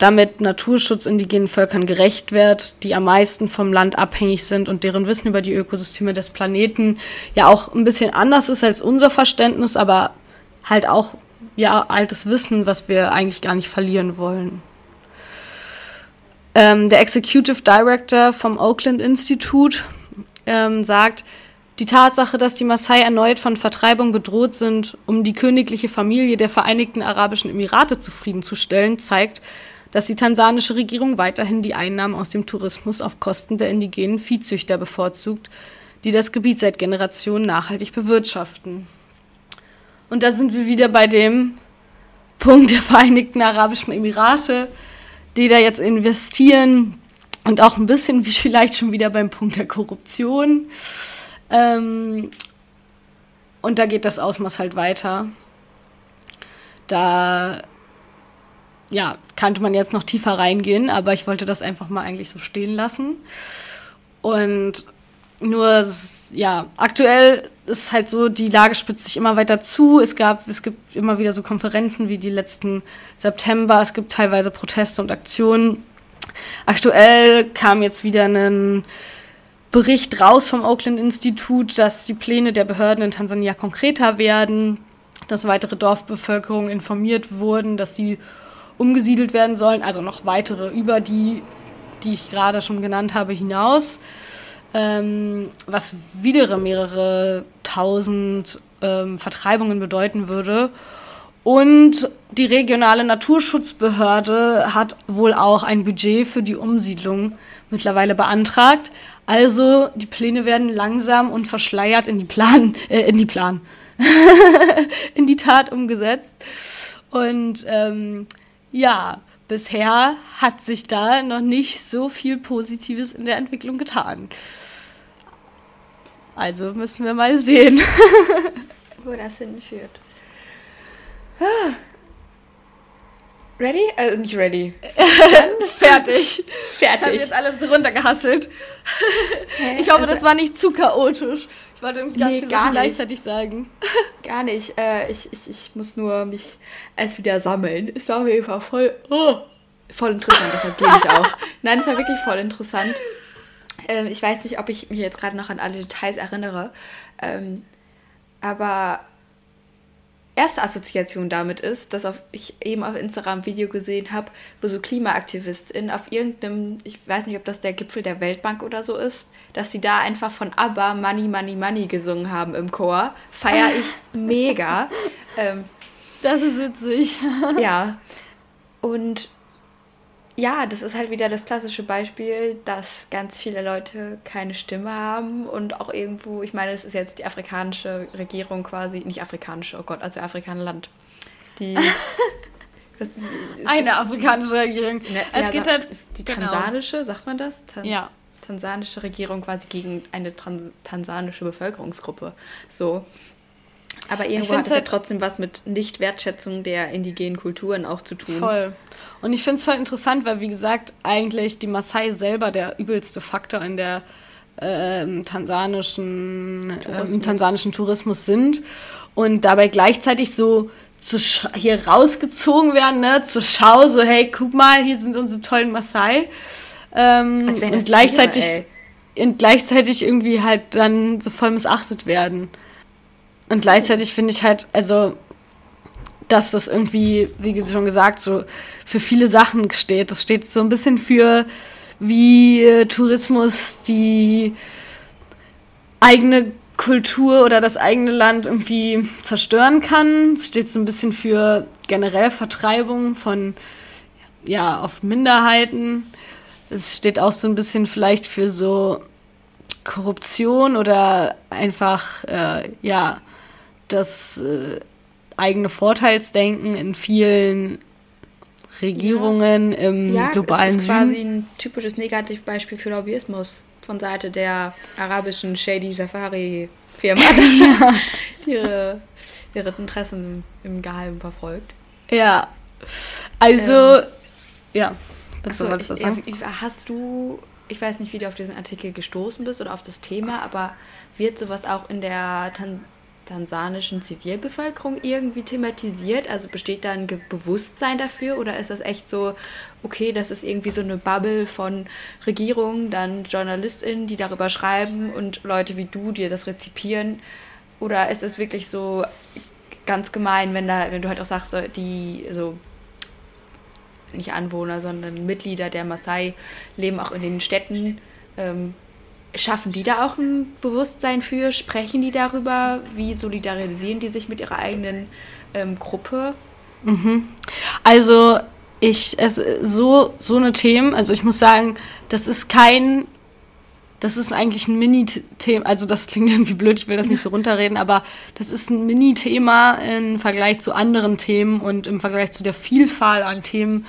Speaker 1: damit Naturschutz indigenen Völkern gerecht wird, die am meisten vom Land abhängig sind und deren Wissen über die Ökosysteme des Planeten ja auch ein bisschen anders ist als unser Verständnis, aber halt auch ja altes Wissen, was wir eigentlich gar nicht verlieren wollen. Ähm, der Executive Director vom Oakland Institute ähm, sagt, die Tatsache, dass die Maasai erneut von Vertreibung bedroht sind, um die königliche Familie der Vereinigten Arabischen Emirate zufriedenzustellen, zeigt, dass die tansanische Regierung weiterhin die Einnahmen aus dem Tourismus auf Kosten der indigenen Viehzüchter bevorzugt, die das Gebiet seit Generationen nachhaltig bewirtschaften. Und da sind wir wieder bei dem Punkt der Vereinigten Arabischen Emirate, die da jetzt investieren und auch ein bisschen wie vielleicht schon wieder beim Punkt der Korruption. Ähm, und da geht das Ausmaß halt weiter. Da ja, könnte man jetzt noch tiefer reingehen, aber ich wollte das einfach mal eigentlich so stehen lassen. Und nur, ja, aktuell ist halt so, die Lage spitzt sich immer weiter zu. Es gab, es gibt immer wieder so Konferenzen wie die letzten September. Es gibt teilweise Proteste und Aktionen. Aktuell kam jetzt wieder ein Bericht raus vom Oakland Institut, dass die Pläne der Behörden in Tansania konkreter werden, dass weitere Dorfbevölkerung informiert wurden, dass sie umgesiedelt werden sollen, also noch weitere über die, die ich gerade schon genannt habe, hinaus ähm, was wieder mehrere tausend ähm, Vertreibungen bedeuten würde. Und die regionale Naturschutzbehörde hat wohl auch ein Budget für die Umsiedlung mittlerweile beantragt. Also die Pläne werden langsam und verschleiert in die Plan, äh, in die Plan, in die Tat umgesetzt. Und ähm, ja, bisher hat sich da noch nicht so viel Positives in der Entwicklung getan. Also müssen wir mal sehen,
Speaker 2: wo das hinführt. Ready? Äh, nicht ready.
Speaker 1: Fertig. Fertig. Das haben wir jetzt alles runtergehasselt. ich hoffe, also, das war nicht zu chaotisch. Ich wollte irgendwie ganz nee, viele Sachen gleichzeitig sagen.
Speaker 2: Gar nicht. Äh, ich, ich, ich muss nur mich erst wieder sammeln. Es war auf jeden Fall voll, oh, voll interessant, deshalb gehe ich auch. Nein, es war wirklich voll interessant. Ähm, ich weiß nicht, ob ich mich jetzt gerade noch an alle Details erinnere. Ähm, aber erste Assoziation damit ist, dass auf, ich eben auf Instagram ein Video gesehen habe, wo so KlimaaktivistInnen auf irgendeinem, ich weiß nicht, ob das der Gipfel der Weltbank oder so ist, dass sie da einfach von ABBA Money, Money, Money gesungen haben im Chor. Feier ich mega. Ähm,
Speaker 1: das ist witzig.
Speaker 2: ja. Und ja, das ist halt wieder das klassische Beispiel, dass ganz viele Leute keine Stimme haben und auch irgendwo, ich meine, es ist jetzt die afrikanische Regierung quasi, nicht afrikanische, oh Gott, also Afrikanerland. Die.
Speaker 1: das, Eine afrikanische Regierung.
Speaker 2: Ne, es ja, geht halt. die genau. tansanische, genau. sagt man das? Tan ja. Tansanische Regierung quasi gegen eine tansanische Bevölkerungsgruppe. So. Aber irgendwo hat es halt ja trotzdem was mit Nicht-Wertschätzung der indigenen Kulturen auch zu tun.
Speaker 1: Voll. Und ich finde es voll interessant, weil, wie gesagt, eigentlich die Maasai selber der übelste Faktor in der äh, tansanischen, Tourismus. Äh, im tansanischen Tourismus sind. Und dabei gleichzeitig so zu hier rausgezogen werden, ne, zur Schau, so, hey, guck mal, hier sind unsere tollen Maasai. Ähm, und gleichzeitig, hier, und gleichzeitig irgendwie halt dann so voll missachtet werden. Und gleichzeitig finde ich halt, also, dass das irgendwie, wie schon gesagt, so für viele Sachen steht. Das steht so ein bisschen für, wie äh, Tourismus die eigene Kultur oder das eigene Land irgendwie zerstören kann. Es steht so ein bisschen für generell Vertreibung von, ja, oft Minderheiten. Es steht auch so ein bisschen vielleicht für so Korruption oder einfach, äh, ja, das äh, eigene Vorteilsdenken in vielen Regierungen ja. im ja, globalen Süden.
Speaker 2: Das ist quasi ein typisches Negativbeispiel für Lobbyismus von Seite der arabischen Shady Safari Firma, ja. die ihre, ihre Interessen im Geheimen verfolgt.
Speaker 1: Ja, also ähm, ja.
Speaker 2: Achso, du was sagen? Hast du, ich weiß nicht, wie du auf diesen Artikel gestoßen bist oder auf das Thema, aber wird sowas auch in der Tan tansanischen Zivilbevölkerung irgendwie thematisiert? Also besteht da ein Bewusstsein dafür oder ist das echt so, okay, das ist irgendwie so eine Bubble von Regierungen, dann JournalistInnen, die darüber schreiben und Leute wie du, die das rezipieren? Oder ist es wirklich so ganz gemein, wenn da, wenn du halt auch sagst, die so nicht Anwohner, sondern Mitglieder der Maasai leben auch in den Städten. Ähm, Schaffen die da auch ein Bewusstsein für? Sprechen die darüber? Wie solidarisieren die sich mit ihrer eigenen ähm, Gruppe?
Speaker 1: Mhm. Also ich, es so, so eine Themen, also ich muss sagen, das ist kein, das ist eigentlich ein Mini-Thema, also das klingt irgendwie blöd, ich will das nicht so runterreden, aber das ist ein Mini-Thema im Vergleich zu anderen Themen und im Vergleich zu der Vielfalt an Themen,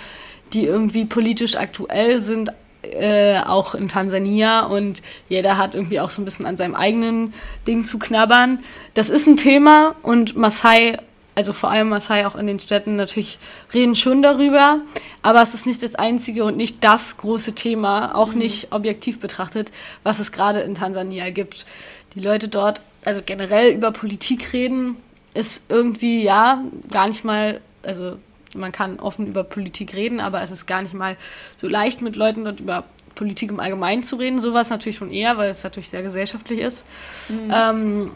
Speaker 1: die irgendwie politisch aktuell sind, äh, auch in Tansania und jeder hat irgendwie auch so ein bisschen an seinem eigenen Ding zu knabbern. Das ist ein Thema und Maasai, also vor allem Maasai auch in den Städten natürlich reden schon darüber, aber es ist nicht das einzige und nicht das große Thema, auch mhm. nicht objektiv betrachtet, was es gerade in Tansania gibt. Die Leute dort, also generell über Politik reden, ist irgendwie ja gar nicht mal, also man kann offen über Politik reden, aber es ist gar nicht mal so leicht, mit Leuten dort über Politik im Allgemeinen zu reden. Sowas natürlich schon eher, weil es natürlich sehr gesellschaftlich ist. Mhm. Ähm,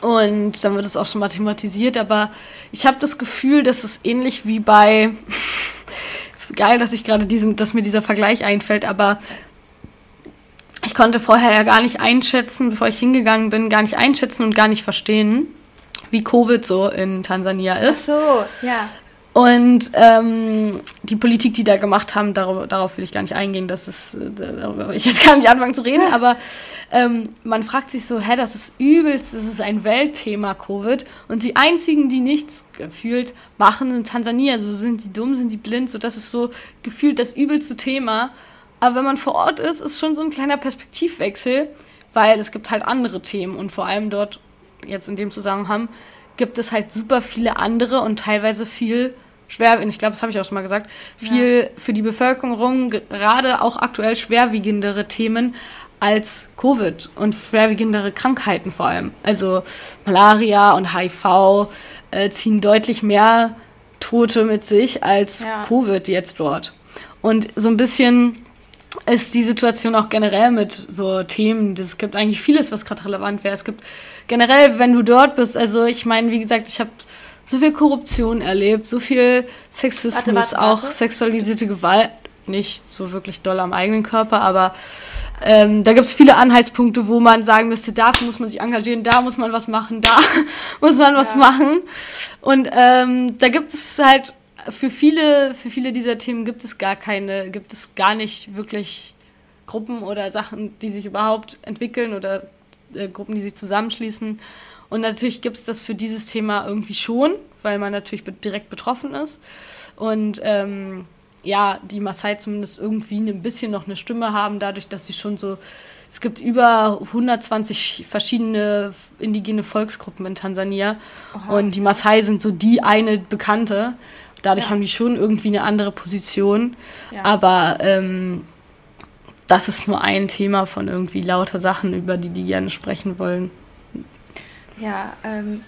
Speaker 1: und dann wird es auch schon mal thematisiert, aber ich habe das Gefühl, dass es ähnlich wie bei. Geil, dass ich gerade diesen, dass mir dieser Vergleich einfällt, aber ich konnte vorher ja gar nicht einschätzen, bevor ich hingegangen bin, gar nicht einschätzen und gar nicht verstehen, wie Covid so in Tansania ist.
Speaker 2: Ach so, ja.
Speaker 1: Und ähm, die Politik, die da gemacht haben, darauf, darauf will ich gar nicht eingehen, das ist, äh, darüber will ich jetzt gar nicht anfangen zu reden, aber ähm, man fragt sich so, hä, das ist übelst, das ist ein Weltthema, Covid. Und die einzigen, die nichts gefühlt machen, in Tansania. So sind die dumm, sind die blind, so das ist so gefühlt das übelste Thema. Aber wenn man vor Ort ist, ist schon so ein kleiner Perspektivwechsel, weil es gibt halt andere Themen und vor allem dort jetzt in dem Zusammenhang gibt es halt super viele andere und teilweise viel schwer, ich glaube, das habe ich auch schon mal gesagt, viel ja. für die Bevölkerung gerade auch aktuell schwerwiegendere Themen als Covid und schwerwiegendere Krankheiten vor allem. Also Malaria und HIV äh, ziehen deutlich mehr Tote mit sich als ja. Covid jetzt dort. Und so ein bisschen ist die Situation auch generell mit so Themen. Es gibt eigentlich vieles, was gerade relevant wäre. Es gibt generell, wenn du dort bist, also ich meine, wie gesagt, ich habe so viel Korruption erlebt, so viel Sexismus, warte, warte, warte. auch sexualisierte Gewalt, nicht so wirklich doll am eigenen Körper, aber ähm, da gibt es viele Anhaltspunkte, wo man sagen müsste, dafür muss man sich engagieren, da muss man was machen, da muss man was ja. machen. Und ähm, da gibt es halt für viele, für viele dieser Themen gibt es gar keine, gibt es gar nicht wirklich Gruppen oder Sachen, die sich überhaupt entwickeln oder äh, Gruppen, die sich zusammenschließen. Und natürlich gibt es das für dieses Thema irgendwie schon, weil man natürlich direkt betroffen ist. Und ähm, ja, die Maasai zumindest irgendwie ein bisschen noch eine Stimme haben, dadurch, dass sie schon so. Es gibt über 120 verschiedene indigene Volksgruppen in Tansania. Aha. Und die Maasai sind so die eine bekannte. Dadurch ja. haben die schon irgendwie eine andere Position. Ja. Aber ähm, das ist nur ein Thema von irgendwie lauter Sachen, über die die gerne sprechen wollen.
Speaker 2: Ja, ähm,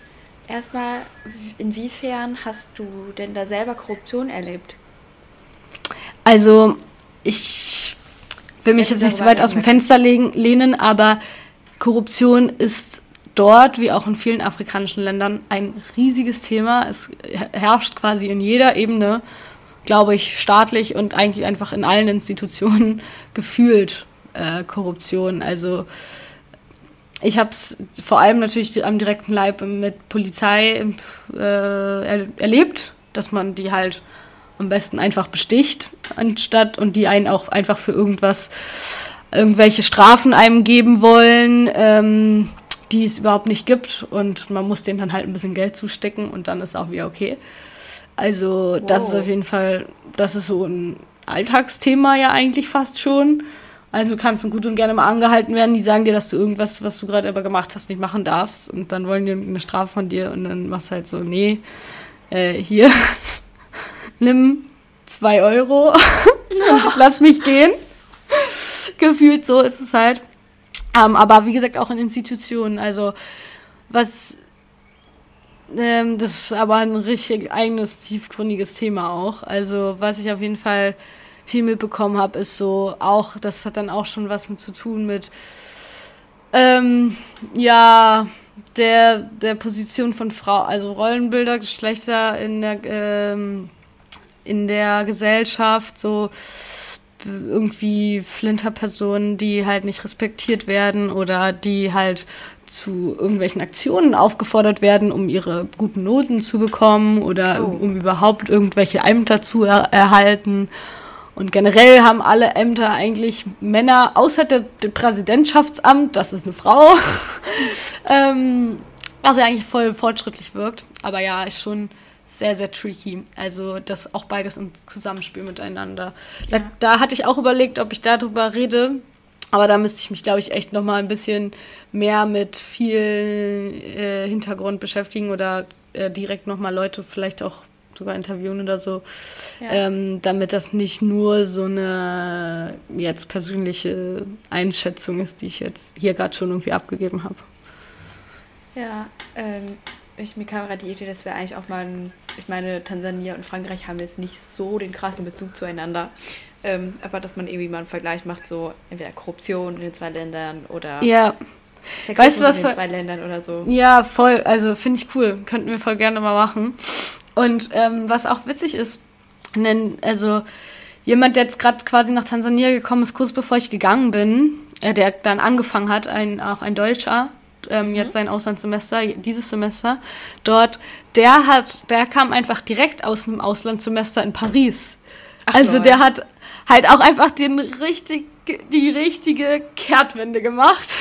Speaker 2: erstmal, inwiefern hast du denn da selber Korruption erlebt?
Speaker 1: Also, ich will mich jetzt nicht so weit aus dem Fenster lehnen, aber Korruption ist dort, wie auch in vielen afrikanischen Ländern, ein riesiges Thema. Es herrscht quasi in jeder Ebene, glaube ich, staatlich und eigentlich einfach in allen Institutionen gefühlt äh, Korruption. Also ich habe es vor allem natürlich am direkten Leib mit Polizei äh, er erlebt, dass man die halt am besten einfach besticht, anstatt und die einen auch einfach für irgendwas, irgendwelche Strafen einem geben wollen. Ähm, die es überhaupt nicht gibt und man muss denen dann halt ein bisschen Geld zustecken und dann ist auch wieder okay. Also wow. das ist auf jeden Fall, das ist so ein Alltagsthema ja eigentlich fast schon. Also kannst du gut und gerne mal angehalten werden, die sagen dir, dass du irgendwas, was du gerade aber gemacht hast, nicht machen darfst und dann wollen die eine Strafe von dir und dann machst du halt so, nee, äh, hier, nimm zwei Euro und lass mich gehen. Gefühlt so ist es halt. Ähm, aber wie gesagt, auch in Institutionen. Also, was. Ähm, das ist aber ein richtig eigenes, tiefgründiges Thema auch. Also, was ich auf jeden Fall viel mitbekommen habe, ist so auch, das hat dann auch schon was mit zu tun mit. Ähm, ja, der, der Position von Frau, also Rollenbilder, Geschlechter in der, ähm, in der Gesellschaft, so irgendwie Flinterpersonen, die halt nicht respektiert werden oder die halt zu irgendwelchen Aktionen aufgefordert werden, um ihre guten Noten zu bekommen oder oh. um, überhaupt irgendwelche Ämter zu er erhalten. Und generell haben alle Ämter eigentlich Männer, außer der, der Präsidentschaftsamt, das ist eine Frau, ähm, was ja eigentlich voll fortschrittlich wirkt. Aber ja, ist schon sehr, sehr tricky. Also das auch beides im Zusammenspiel miteinander. Ja. Da, da hatte ich auch überlegt, ob ich darüber rede, aber da müsste ich mich, glaube ich, echt noch mal ein bisschen mehr mit viel äh, Hintergrund beschäftigen oder äh, direkt noch mal Leute vielleicht auch sogar interviewen oder so, ja. ähm, damit das nicht nur so eine jetzt persönliche Einschätzung ist, die ich jetzt hier gerade schon irgendwie abgegeben habe.
Speaker 2: Ja, ähm, ich, mir kam gerade die Idee, dass wir eigentlich auch mal, ein, ich meine, Tansania und Frankreich haben jetzt nicht so den krassen Bezug zueinander. Ähm, aber dass man irgendwie mal einen Vergleich macht, so entweder Korruption in den zwei Ländern oder ja.
Speaker 1: Weißt du, was in den zwei Ländern oder so. Ja, voll. Also finde ich cool. Könnten wir voll gerne mal machen. Und ähm, was auch witzig ist, denn, also jemand, der jetzt gerade quasi nach Tansania gekommen ist, kurz bevor ich gegangen bin, äh, der dann angefangen hat, ein, auch ein Deutscher, ähm, mhm. jetzt sein Auslandssemester, dieses Semester, dort, der hat, der kam einfach direkt aus dem Auslandssemester in Paris. Ach, also der hat halt auch einfach den richtig, die richtige Kehrtwende gemacht.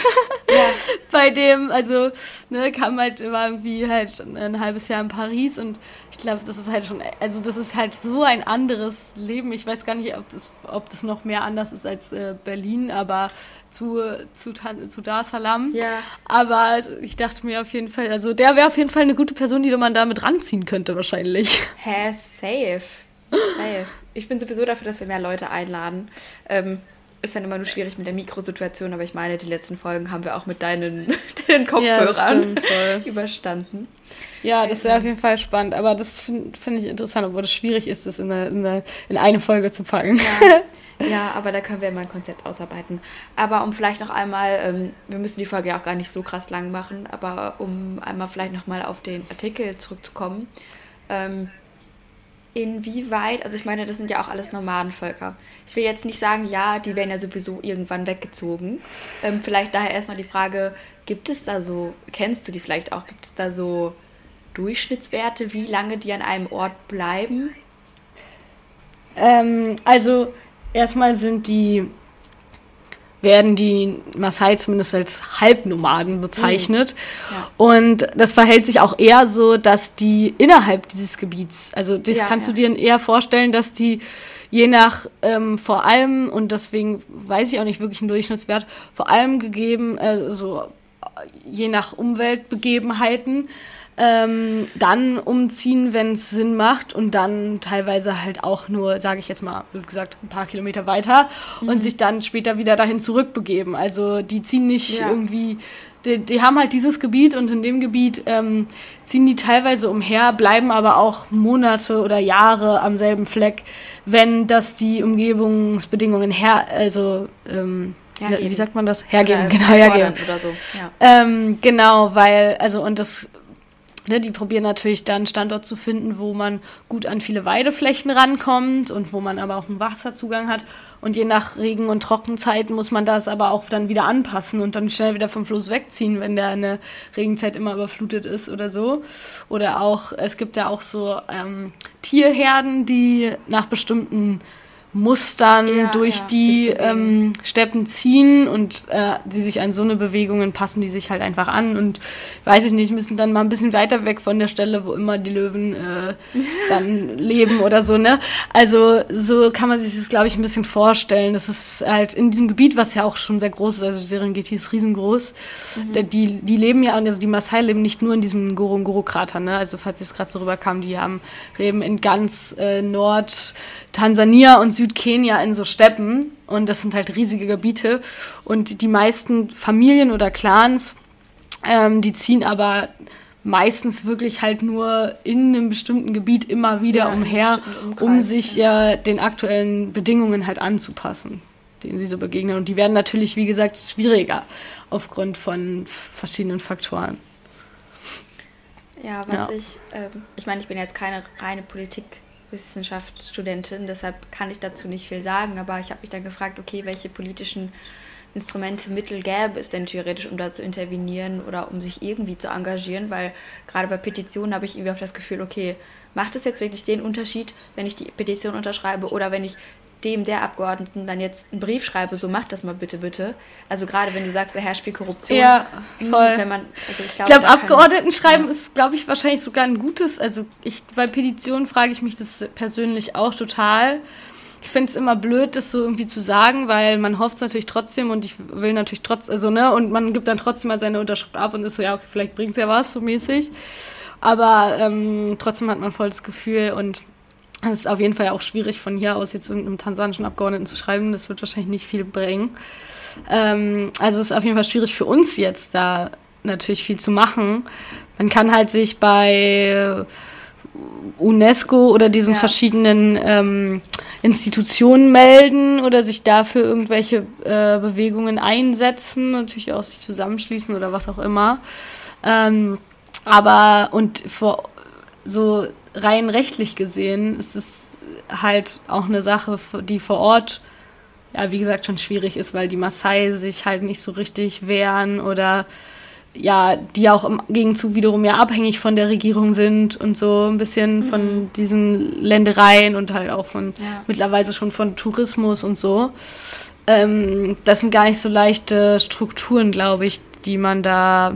Speaker 1: Ja. Bei dem, also, ne, kam halt, war irgendwie halt ein halbes Jahr in Paris und ich glaube, das ist halt schon, also das ist halt so ein anderes Leben. Ich weiß gar nicht, ob das, ob das noch mehr anders ist als äh, Berlin, aber zu, zu, zu Dar Salam. Ja. Aber also, ich dachte mir auf jeden Fall, also der wäre auf jeden Fall eine gute Person, die man damit ranziehen könnte, wahrscheinlich.
Speaker 2: Hä, safe. Safe. Ich bin sowieso dafür, dass wir mehr Leute einladen. Ähm, ist dann immer nur schwierig mit der Mikrosituation, aber ich meine, die letzten Folgen haben wir auch mit deinen, deinen Kopfhörern ja, überstanden.
Speaker 1: Ja, das wäre auf jeden Fall spannend, aber das finde find ich interessant, obwohl es schwierig ist, das in eine, in, eine, in eine Folge zu packen.
Speaker 2: Ja. ja, aber da können wir mal ein Konzept ausarbeiten. Aber um vielleicht noch einmal, ähm, wir müssen die Folge ja auch gar nicht so krass lang machen, aber um einmal vielleicht nochmal auf den Artikel zurückzukommen. Ähm, inwieweit, also ich meine, das sind ja auch alles Nomadenvölker. Ich will jetzt nicht sagen, ja, die werden ja sowieso irgendwann weggezogen. Ähm, vielleicht daher erstmal die Frage, gibt es da so, kennst du die vielleicht auch, gibt es da so Durchschnittswerte, wie lange die an einem Ort bleiben?
Speaker 1: Ähm, also erstmal sind die werden die Maasai zumindest als Halbnomaden bezeichnet. Mhm. Ja. Und das verhält sich auch eher so, dass die innerhalb dieses Gebiets, also das ja, kannst ja. du dir eher vorstellen, dass die je nach ähm, vor allem, und deswegen weiß ich auch nicht wirklich einen Durchschnittswert, vor allem gegeben, äh, so je nach Umweltbegebenheiten, ähm, dann umziehen, wenn es Sinn macht und dann teilweise halt auch nur, sage ich jetzt mal, wie gesagt, ein paar Kilometer weiter mhm. und sich dann später wieder dahin zurückbegeben. Also die ziehen nicht ja. irgendwie, die, die, haben halt dieses Gebiet und in dem Gebiet ähm, ziehen die teilweise umher, bleiben aber auch Monate oder Jahre am selben Fleck, wenn das die Umgebungsbedingungen her, also ähm, Hergeben. wie sagt man das? Hergeben, oder genau, hergeben. Oder so. Ja. Ähm, genau, weil, also, und das Ne, die probieren natürlich dann einen Standort zu finden, wo man gut an viele Weideflächen rankommt und wo man aber auch einen Wasserzugang hat. Und je nach Regen- und Trockenzeit muss man das aber auch dann wieder anpassen und dann schnell wieder vom Fluss wegziehen, wenn der in der Regenzeit immer überflutet ist oder so. Oder auch, es gibt ja auch so ähm, Tierherden, die nach bestimmten Mustern ja, durch ja, die ähm, Steppen ziehen und äh, die sich an so eine Bewegungen passen, die sich halt einfach an und weiß ich nicht, müssen dann mal ein bisschen weiter weg von der Stelle, wo immer die Löwen äh, dann leben oder so, ne? Also so kann man sich das, glaube ich, ein bisschen vorstellen. Das ist halt in diesem Gebiet, was ja auch schon sehr groß ist, also Serengeti ist riesengroß, mhm. die, die leben ja, also die Maasai leben nicht nur in diesem Ngorongoro-Krater, ne? Also falls es gerade so rüberkam, die haben leben in ganz äh, Nord Tansania und Südkenia in so Steppen und das sind halt riesige Gebiete und die meisten Familien oder Clans, ähm, die ziehen aber meistens wirklich halt nur in einem bestimmten Gebiet immer wieder ja, umher, um sich ja den aktuellen Bedingungen halt anzupassen, denen sie so begegnen. Und die werden natürlich, wie gesagt, schwieriger aufgrund von verschiedenen Faktoren.
Speaker 2: Ja, was ja. ich, äh, ich meine, ich bin jetzt keine reine Politik- Wissenschaftsstudentin, deshalb kann ich dazu nicht viel sagen, aber ich habe mich dann gefragt, okay, welche politischen Instrumente, Mittel gäbe es denn theoretisch, um da zu intervenieren oder um sich irgendwie zu engagieren, weil gerade bei Petitionen habe ich irgendwie auch das Gefühl, okay, macht es jetzt wirklich den Unterschied, wenn ich die Petition unterschreibe oder wenn ich dem der Abgeordneten dann jetzt einen Brief schreibe, so macht das mal bitte, bitte. Also gerade wenn du sagst, da herrscht viel Korruption. Ja, hm, voll. Wenn
Speaker 1: man, also ich glaube, glaub, Abgeordneten schreiben ja. ist, glaube ich, wahrscheinlich sogar ein gutes. Also ich, bei Petitionen frage ich mich das persönlich auch total. Ich finde es immer blöd, das so irgendwie zu sagen, weil man hofft es natürlich trotzdem und ich will natürlich trotzdem, also ne, und man gibt dann trotzdem mal seine Unterschrift ab und ist so, ja, okay, vielleicht bringt es ja was, so mäßig. Aber ähm, trotzdem hat man voll das Gefühl und es ist auf jeden Fall auch schwierig, von hier aus jetzt irgendeinem tansanischen Abgeordneten zu schreiben. Das wird wahrscheinlich nicht viel bringen. Ähm, also es ist auf jeden Fall schwierig für uns jetzt da natürlich viel zu machen. Man kann halt sich bei UNESCO oder diesen ja. verschiedenen ähm, Institutionen melden oder sich dafür irgendwelche äh, Bewegungen einsetzen, natürlich auch sich zusammenschließen oder was auch immer. Ähm, aber und vor, so rein rechtlich gesehen ist es halt auch eine Sache, die vor Ort, ja, wie gesagt, schon schwierig ist, weil die Maasai sich halt nicht so richtig wehren oder ja, die auch im Gegenzug wiederum ja abhängig von der Regierung sind und so ein bisschen mhm. von diesen Ländereien und halt auch von ja. mittlerweile schon von Tourismus und so. Ähm, das sind gar nicht so leichte Strukturen, glaube ich, die man da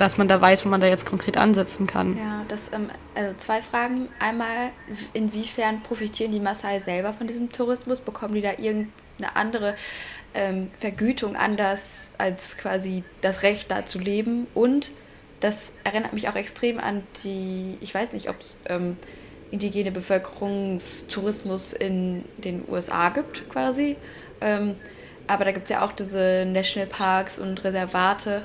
Speaker 1: dass man da weiß, wo man da jetzt konkret ansetzen kann.
Speaker 2: Ja, das, ähm, also zwei Fragen. Einmal, inwiefern profitieren die Maasai selber von diesem Tourismus? Bekommen die da irgendeine andere ähm, Vergütung anders als quasi das Recht da zu leben? Und das erinnert mich auch extrem an die, ich weiß nicht, ob es ähm, indigene Bevölkerungstourismus in den USA gibt quasi. Ähm, aber da gibt es ja auch diese Nationalparks und Reservate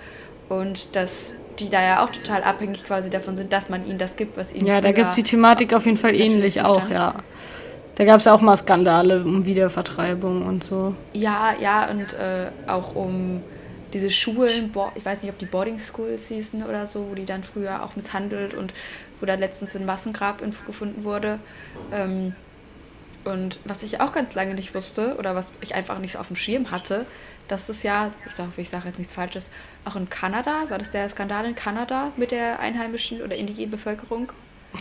Speaker 2: und dass die da ja auch total abhängig quasi davon sind, dass man ihnen das gibt, was ihnen
Speaker 1: Ja, da gibt es die Thematik auf jeden Fall ähnlich auch, ja. Da gab es ja auch mal Skandale um Wiedervertreibung und so.
Speaker 2: Ja, ja, und äh, auch um diese Schulen, ich weiß nicht, ob die Boarding Schools hießen oder so, wo die dann früher auch misshandelt und wo da letztens ein Massengrab gefunden wurde. Ähm, und was ich auch ganz lange nicht wusste oder was ich einfach nicht so auf dem Schirm hatte, dass es ja, ich sage ich sag jetzt nichts Falsches, auch in Kanada, war das der Skandal in Kanada mit der einheimischen oder indigenen Bevölkerung?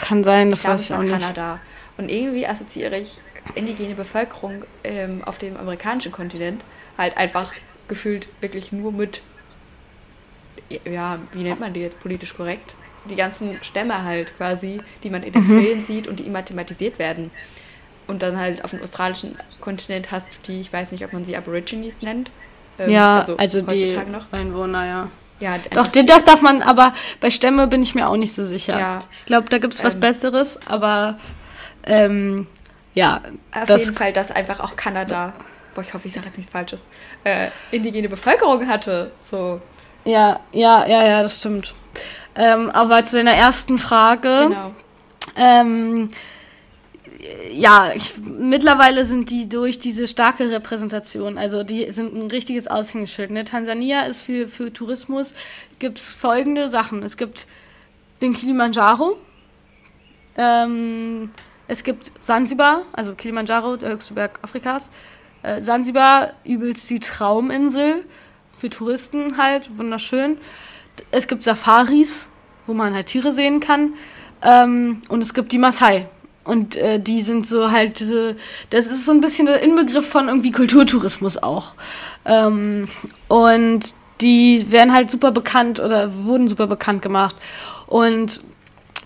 Speaker 1: Kann sein, das ich weiß ich auch nicht.
Speaker 2: Kanada. Und irgendwie assoziiere ich indigene Bevölkerung ähm, auf dem amerikanischen Kontinent halt einfach gefühlt wirklich nur mit, ja, wie nennt man die jetzt politisch korrekt? Die ganzen Stämme halt quasi, die man in den mhm. Filmen sieht und die immer thematisiert werden. Und dann halt auf dem australischen Kontinent hast du die, ich weiß nicht, ob man sie Aborigines nennt,
Speaker 1: ähm, ja, also, also die noch. Einwohner, ja. Ja, Doch, das darf man, aber bei Stämme bin ich mir auch nicht so sicher. Ja. Ich glaube, da gibt es was ähm, Besseres, aber ähm, ja.
Speaker 2: Auf das, jeden Fall, dass einfach auch Kanada, boah, ich hoffe, ich sage jetzt nichts Falsches, äh, indigene Bevölkerung hatte. So.
Speaker 1: Ja, ja, ja, ja, das stimmt. Ähm, aber zu deiner ersten Frage. Genau. Ja, ich, mittlerweile sind die durch diese starke Repräsentation, also die sind ein richtiges Aushängeschild. Ne? Tansania ist für, für Tourismus, gibt es folgende Sachen. Es gibt den Kilimanjaro, ähm, es gibt Sansibar, also Kilimanjaro, der höchste Berg Afrikas. Äh, Sansibar, übelst die Trauminsel, für Touristen halt, wunderschön. Es gibt Safaris, wo man halt Tiere sehen kann. Ähm, und es gibt die Maasai, und äh, die sind so halt, so, das ist so ein bisschen der Inbegriff von irgendwie Kulturtourismus auch. Ähm, und die werden halt super bekannt oder wurden super bekannt gemacht. Und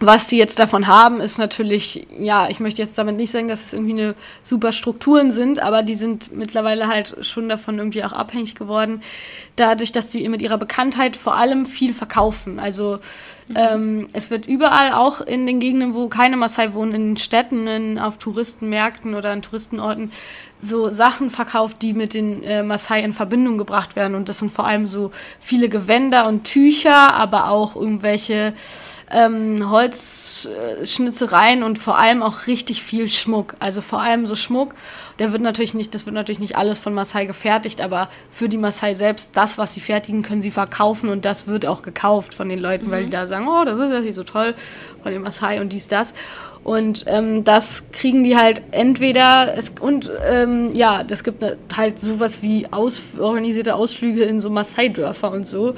Speaker 1: was die jetzt davon haben, ist natürlich, ja, ich möchte jetzt damit nicht sagen, dass es irgendwie eine super Strukturen sind, aber die sind mittlerweile halt schon davon irgendwie auch abhängig geworden, dadurch, dass sie mit ihrer Bekanntheit vor allem viel verkaufen. Also mhm. ähm, es wird überall auch in den Gegenden, wo keine Maasai wohnen, in Städten, in, auf Touristenmärkten oder an Touristenorten, so Sachen verkauft, die mit den äh, Maasai in Verbindung gebracht werden. Und das sind vor allem so viele Gewänder und Tücher, aber auch irgendwelche ähm, Holzschnitzereien und vor allem auch richtig viel Schmuck. Also vor allem so Schmuck. Der wird natürlich nicht, das wird natürlich nicht alles von Maasai gefertigt, aber für die Maasai selbst, das, was sie fertigen, können sie verkaufen und das wird auch gekauft von den Leuten, mhm. weil die da sagen, oh, das ist ja nicht so toll von den Maasai und dies, das. Und ähm, das kriegen die halt entweder, es, und ähm, ja, das gibt ne, halt sowas wie aus, organisierte Ausflüge in so Maasai-Dörfer und so. Mhm.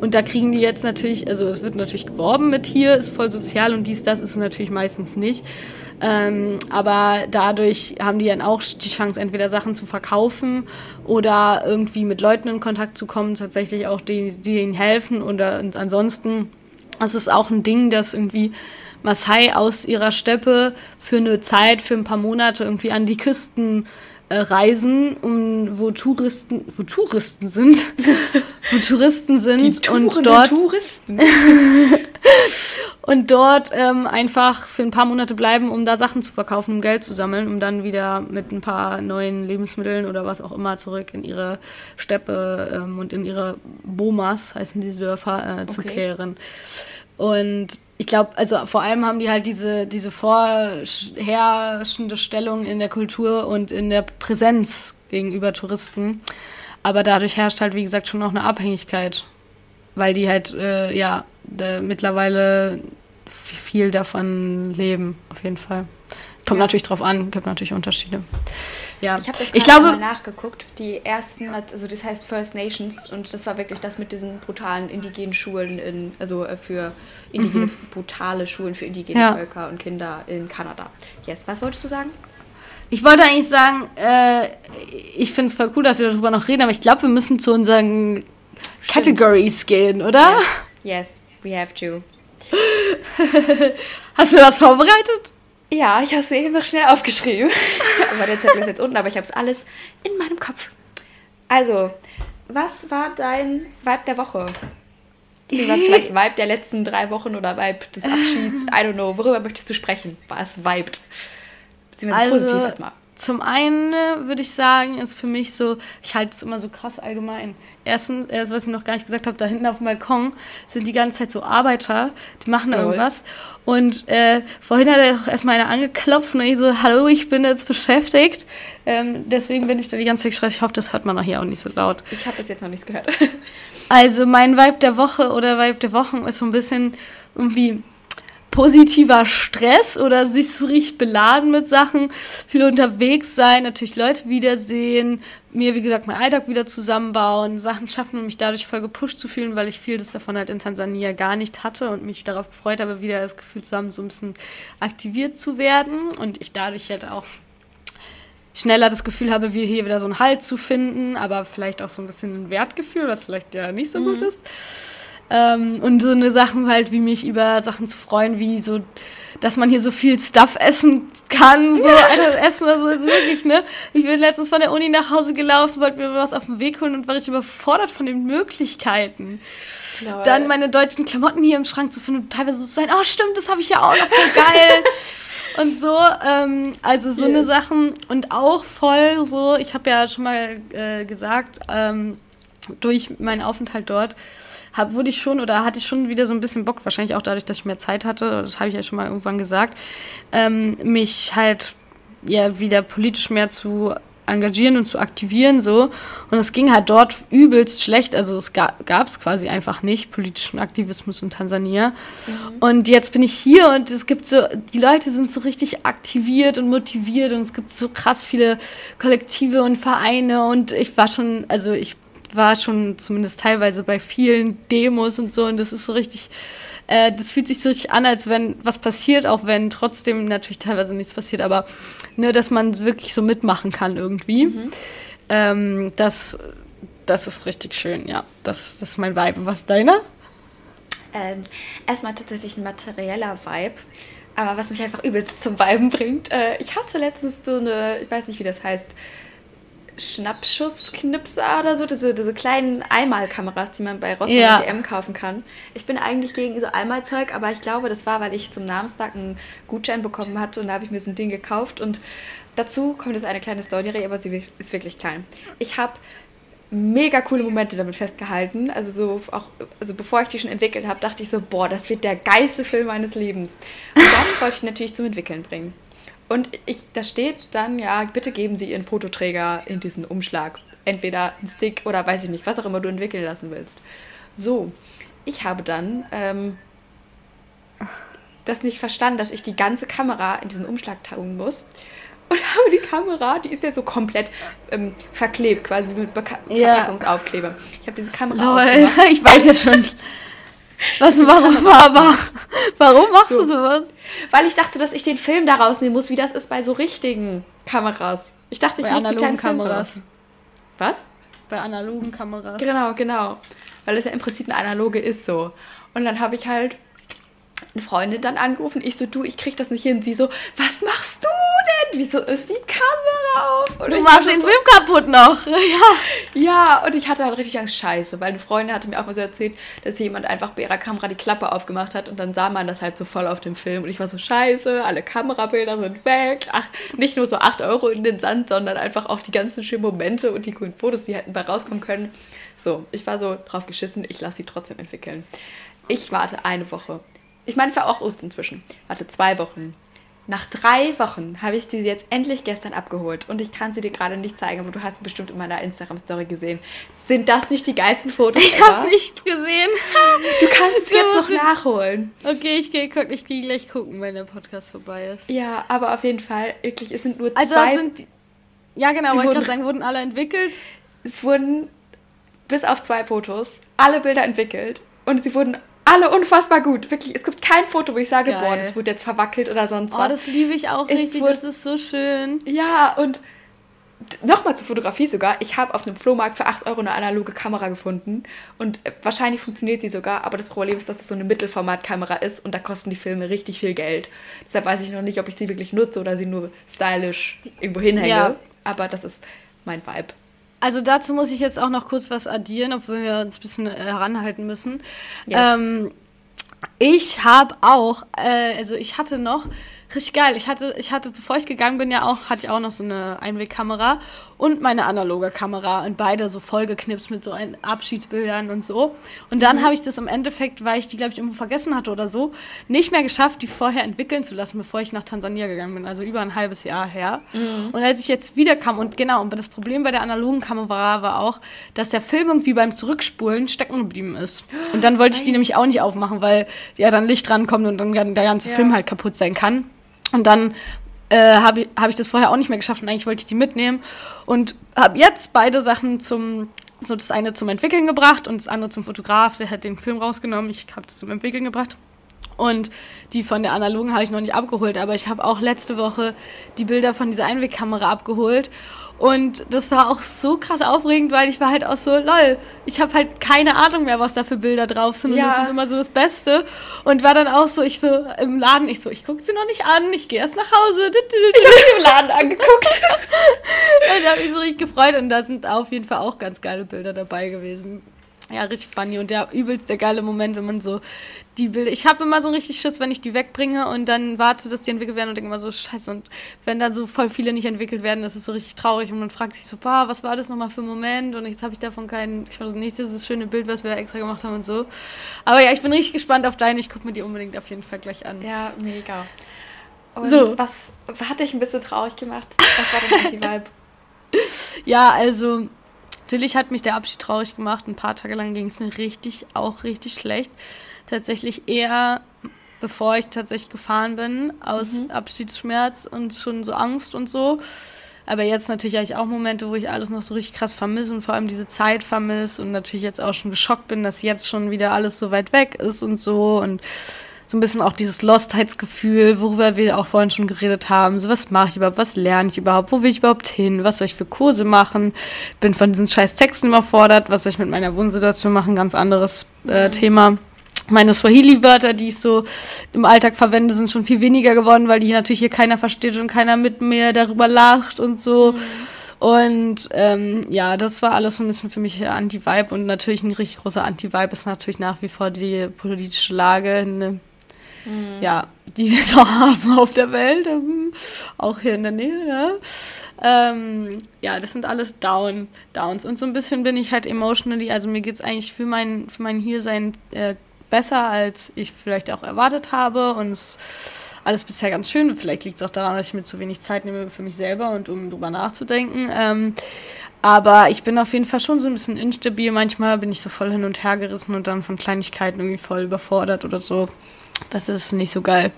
Speaker 1: Und da kriegen die jetzt natürlich, also es wird natürlich geworben mit hier, ist voll sozial und dies, das ist natürlich meistens nicht. Ähm, aber dadurch haben die dann auch die Chance, entweder Sachen zu verkaufen oder irgendwie mit Leuten in Kontakt zu kommen, tatsächlich auch die, die ihnen helfen. Oder, und ansonsten, das ist auch ein Ding, das irgendwie Maasai aus ihrer Steppe für eine Zeit, für ein paar Monate irgendwie an die Küsten äh, reisen, um, wo Touristen, wo Touristen sind, wo Touristen sind und dort Touristen. und dort ähm, einfach für ein paar Monate bleiben, um da Sachen zu verkaufen, um Geld zu sammeln, um dann wieder mit ein paar neuen Lebensmitteln oder was auch immer zurück in ihre Steppe ähm, und in ihre Bomas, heißen die Dörfer, äh, zu okay. kehren. Und ich glaube, also vor allem haben die halt diese, diese vorherrschende Stellung in der Kultur und in der Präsenz gegenüber Touristen. Aber dadurch herrscht halt, wie gesagt, schon noch eine Abhängigkeit. Weil die halt, äh, ja, mittlerweile viel davon leben, auf jeden Fall. Kommt ja. natürlich drauf an, gibt natürlich Unterschiede. Ja,
Speaker 2: ich habe ich glaube mal nachgeguckt. Die ersten, also das heißt First Nations und das war wirklich das mit diesen brutalen indigenen Schulen in, also äh, für indigene, mhm. brutale Schulen für indigene ja. Völker und Kinder in Kanada. Yes, was wolltest du sagen?
Speaker 1: Ich wollte eigentlich sagen, äh, ich finde es voll cool, dass wir darüber noch reden, aber ich glaube, wir müssen zu unseren Stimmt. Categories gehen, oder?
Speaker 2: Yes. yes, we have to.
Speaker 1: Hast du was vorbereitet?
Speaker 2: Ja, ich habe es eben noch schnell aufgeschrieben. aber der Zettel ist jetzt unten, aber ich habe es alles in meinem Kopf. Also, was war dein Vibe der Woche? Was vielleicht Vibe der letzten drei Wochen oder Vibe des Abschieds? I don't know. Worüber möchtest du sprechen? Was vibet?
Speaker 1: Beziehungsweise also, positiv erstmal. Zum einen äh, würde ich sagen, ist für mich so, ich halte es immer so krass allgemein. Erstens, erst, was ich noch gar nicht gesagt habe, da hinten auf dem Balkon sind die ganze Zeit so Arbeiter, die machen da irgendwas. Und äh, vorhin hat er auch erstmal einer angeklopft und ich so, hallo, ich bin jetzt beschäftigt. Ähm, deswegen bin ich da die ganze Zeit stressig. Ich hoffe, das hört man noch hier auch nicht so laut.
Speaker 2: Ich habe bis jetzt noch nichts gehört.
Speaker 1: also mein Vibe der Woche oder Vibe der Wochen ist so ein bisschen irgendwie positiver Stress oder sich so richtig beladen mit Sachen, viel unterwegs sein, natürlich Leute wiedersehen, mir, wie gesagt, mein Alltag wieder zusammenbauen, Sachen schaffen und mich dadurch voll gepusht zu fühlen, weil ich vieles davon halt in Tansania gar nicht hatte und mich darauf gefreut habe, wieder das Gefühl zusammen so ein bisschen aktiviert zu werden und ich dadurch halt auch schneller das Gefühl habe, wie hier wieder so einen Halt zu finden, aber vielleicht auch so ein bisschen ein Wertgefühl, was vielleicht ja nicht so mhm. gut ist. Ähm, und so eine Sachen halt, wie mich über Sachen zu freuen, wie so, dass man hier so viel Stuff essen kann, so also essen, also wirklich, ne? Ich bin letztens von der Uni nach Hause gelaufen, wollte mir was auf den Weg holen und war richtig überfordert von den Möglichkeiten. Genau, Dann meine deutschen Klamotten hier im Schrank zu finden und teilweise so zu sein, oh stimmt, das habe ich ja auch noch, voll geil. und so, ähm, also so yes. eine Sachen und auch voll so, ich habe ja schon mal äh, gesagt, ähm, durch meinen Aufenthalt dort, hab, wurde ich schon oder hatte ich schon wieder so ein bisschen Bock, wahrscheinlich auch dadurch, dass ich mehr Zeit hatte, das habe ich ja schon mal irgendwann gesagt, ähm, mich halt ja wieder politisch mehr zu engagieren und zu aktivieren so und es ging halt dort übelst schlecht also es gab es quasi einfach nicht politischen Aktivismus in Tansania mhm. und jetzt bin ich hier und es gibt so die Leute sind so richtig aktiviert und motiviert und es gibt so krass viele Kollektive und Vereine und ich war schon also ich war schon zumindest teilweise bei vielen Demos und so und das ist so richtig, äh, das fühlt sich so richtig an, als wenn was passiert, auch wenn trotzdem natürlich teilweise nichts passiert, aber nur, dass man wirklich so mitmachen kann irgendwie. Mhm. Ähm, das, das ist richtig schön, ja. Das, das ist mein Vibe. Was deiner?
Speaker 2: Ähm, erstmal tatsächlich ein materieller Vibe. Aber was mich einfach übelst zum Viben bringt. Äh, ich hatte letztens so eine, ich weiß nicht, wie das heißt, Schnappschussknipser oder so, diese, diese kleinen Einmalkameras, die man bei Rossmann ja. DM kaufen kann. Ich bin eigentlich gegen so Einmalzeug, aber ich glaube, das war, weil ich zum Namenstag einen Gutschein bekommen hatte und da habe ich mir so ein Ding gekauft und dazu kommt jetzt eine kleine Story, aber sie ist wirklich klein. Ich habe mega coole Momente damit festgehalten. Also so auch, also bevor ich die schon entwickelt habe, dachte ich so, boah, das wird der geilste Film meines Lebens. Und das wollte ich natürlich zum Entwickeln bringen. Und ich, da steht dann, ja, bitte geben Sie Ihren Fototräger in diesen Umschlag. Entweder ein Stick oder weiß ich nicht, was auch immer du entwickeln lassen willst. So, ich habe dann ähm, das nicht verstanden, dass ich die ganze Kamera in diesen Umschlag tun muss. Und habe die Kamera, die ist ja so komplett ähm, verklebt, quasi mit Beka ja. Verpackungsaufkleber. Ich habe diese Kamera
Speaker 1: Lol, Ich weiß ja schon. Was, warum, aber, warum machst so. du sowas?
Speaker 2: Weil ich dachte, dass ich den Film daraus nehmen muss, wie das ist bei so richtigen Kameras. Ich dachte, ich bei muss die kleinen Kameras. Was?
Speaker 1: Bei analogen Kameras.
Speaker 2: Genau, genau. Weil es ja im Prinzip eine analoge ist so. Und dann habe ich halt eine Freundin dann angerufen. Ich so, du, ich krieg das nicht hin. Sie so, was machst du denn? Wieso ist die Kamera auf?
Speaker 1: Und du machst den so, Film kaputt noch.
Speaker 2: ja. Ja, und ich hatte halt richtig Angst, scheiße, weil eine Freundin hatte mir auch mal so erzählt, dass jemand einfach bei ihrer Kamera die Klappe aufgemacht hat und dann sah man das halt so voll auf dem Film. Und ich war so, scheiße, alle Kamerabilder sind weg. Ach, nicht nur so 8 Euro in den Sand, sondern einfach auch die ganzen schönen Momente und die coolen Fotos, die hätten bei rauskommen können. So, ich war so drauf geschissen, ich lasse sie trotzdem entwickeln. Ich warte eine Woche ich meine, es war auch Ostern inzwischen. Warte, zwei Wochen. Nach drei Wochen habe ich sie jetzt endlich gestern abgeholt und ich kann sie dir gerade nicht zeigen, aber du hast sie bestimmt in meiner Instagram-Story gesehen. Sind das nicht die geilsten Fotos?
Speaker 1: Ich habe nichts gesehen.
Speaker 2: Du kannst es jetzt noch nachholen.
Speaker 1: Okay, ich gehe ich geh gleich gucken, wenn der Podcast vorbei ist.
Speaker 2: Ja, aber auf jeden Fall, wirklich, es sind nur
Speaker 1: also
Speaker 2: zwei.
Speaker 1: Also sind, ja genau, wollte ich gerade sagen, wurden alle entwickelt?
Speaker 2: Es wurden bis auf zwei Fotos alle Bilder entwickelt und sie wurden alle unfassbar gut. Wirklich, es gibt kein Foto, wo ich sage, Geil. boah, das wurde jetzt verwackelt oder sonst
Speaker 1: oh,
Speaker 2: was.
Speaker 1: Das liebe ich auch es richtig, wurde, das ist so schön.
Speaker 2: Ja, und nochmal zur Fotografie sogar. Ich habe auf einem Flohmarkt für 8 Euro eine analoge Kamera gefunden und äh, wahrscheinlich funktioniert sie sogar, aber das Problem ist, dass das so eine Mittelformatkamera ist und da kosten die Filme richtig viel Geld. Deshalb weiß ich noch nicht, ob ich sie wirklich nutze oder sie nur stylisch irgendwo hinhänge. Ja. Aber das ist mein Vibe.
Speaker 1: Also dazu muss ich jetzt auch noch kurz was addieren, obwohl wir uns ein bisschen äh, heranhalten müssen. Yes. Ähm, ich habe auch, äh, also ich hatte noch richtig geil. Ich hatte, ich hatte, bevor ich gegangen bin, ja auch, hatte ich auch noch so eine Einwegkamera und meine analoge Kamera und beide so vollgeknipst mit so ein Abschiedsbildern und so. Und dann mhm. habe ich das im Endeffekt, weil ich die, glaube ich, irgendwo vergessen hatte oder so, nicht mehr geschafft, die vorher entwickeln zu lassen, bevor ich nach Tansania gegangen bin. Also über ein halbes Jahr her. Mhm. Und als ich jetzt wiederkam und genau, und das Problem bei der analogen Kamera war auch, dass der Film irgendwie beim Zurückspulen stecken geblieben ist. Und dann wollte ich die nämlich auch nicht aufmachen, weil ja dann Licht drankommt und dann der ganze ja. Film halt kaputt sein kann. Und dann äh, habe ich, hab ich das vorher auch nicht mehr geschafft und eigentlich wollte ich die mitnehmen. Und habe jetzt beide Sachen zum, so das eine zum Entwickeln gebracht und das andere zum Fotograf, der hat den Film rausgenommen. Ich habe es zum Entwickeln gebracht. Und die von der analogen habe ich noch nicht abgeholt, aber ich habe auch letzte Woche die Bilder von dieser Einwegkamera abgeholt. Und das war auch so krass aufregend, weil ich war halt auch so, lol, ich habe halt keine Ahnung mehr, was da für Bilder drauf sind. Ja. Und das ist immer so das Beste. Und war dann auch so, ich so im Laden, ich so, ich gucke sie noch nicht an, ich gehe erst nach Hause.
Speaker 2: Ich habe sie im Laden angeguckt.
Speaker 1: und da habe ich so richtig gefreut und da sind auf jeden Fall auch ganz geile Bilder dabei gewesen. Ja, richtig funny und der übelst der geile Moment, wenn man so die Bilder. Ich habe immer so richtig Schiss, wenn ich die wegbringe und dann warte, dass die entwickelt werden und denke immer so, scheiße. Und wenn dann so voll viele nicht entwickelt werden, das ist so richtig traurig und man fragt sich so, bah, was war das nochmal für ein Moment? Und jetzt habe ich davon keinen, ich weiß nicht, das ist das schöne Bild, was wir da extra gemacht haben und so. Aber ja, ich bin richtig gespannt auf deine. Ich gucke mir die unbedingt auf jeden Fall gleich an.
Speaker 2: Ja, mega. Und so. was hat dich ein bisschen traurig gemacht? Was war dein Anti-Vibe?
Speaker 1: ja, also Natürlich hat mich der Abschied traurig gemacht. Ein paar Tage lang ging es mir richtig, auch richtig schlecht. Tatsächlich eher, bevor ich tatsächlich gefahren bin, aus mhm. Abschiedsschmerz und schon so Angst und so. Aber jetzt natürlich habe ich auch Momente, wo ich alles noch so richtig krass vermisse und vor allem diese Zeit vermisse und natürlich jetzt auch schon geschockt bin, dass jetzt schon wieder alles so weit weg ist und so und so ein bisschen auch dieses Lostheitsgefühl, worüber wir auch vorhin schon geredet haben. So, was mache ich überhaupt? Was lerne ich überhaupt? Wo will ich überhaupt hin? Was soll ich für Kurse machen? Bin von diesen scheiß Texten überfordert. Was soll ich mit meiner Wohnsituation machen? Ganz anderes äh, mhm. Thema. Meine Swahili-Wörter, die ich so im Alltag verwende, sind schon viel weniger geworden, weil die natürlich hier keiner versteht und keiner mit mir darüber lacht und so. Mhm. Und ähm, ja, das war alles ein bisschen für mich Anti-Vibe und natürlich ein richtig großer Anti-Vibe ist natürlich nach wie vor die politische Lage in mhm. ja, die wir so haben auf der Welt, ähm, auch hier in der Nähe. Ne? Ähm, ja, das sind alles Down, Downs. Und so ein bisschen bin ich halt emotionally, also mir geht es eigentlich für mein, für mein Hiersein äh, besser, als ich vielleicht auch erwartet habe. Und es alles bisher ganz schön. Vielleicht liegt es auch daran, dass ich mir zu wenig Zeit nehme für mich selber und um drüber nachzudenken. Ähm, aber ich bin auf jeden Fall schon so ein bisschen instabil. Manchmal bin ich so voll hin und her gerissen und dann von Kleinigkeiten irgendwie voll überfordert oder so. Das ist nicht so geil.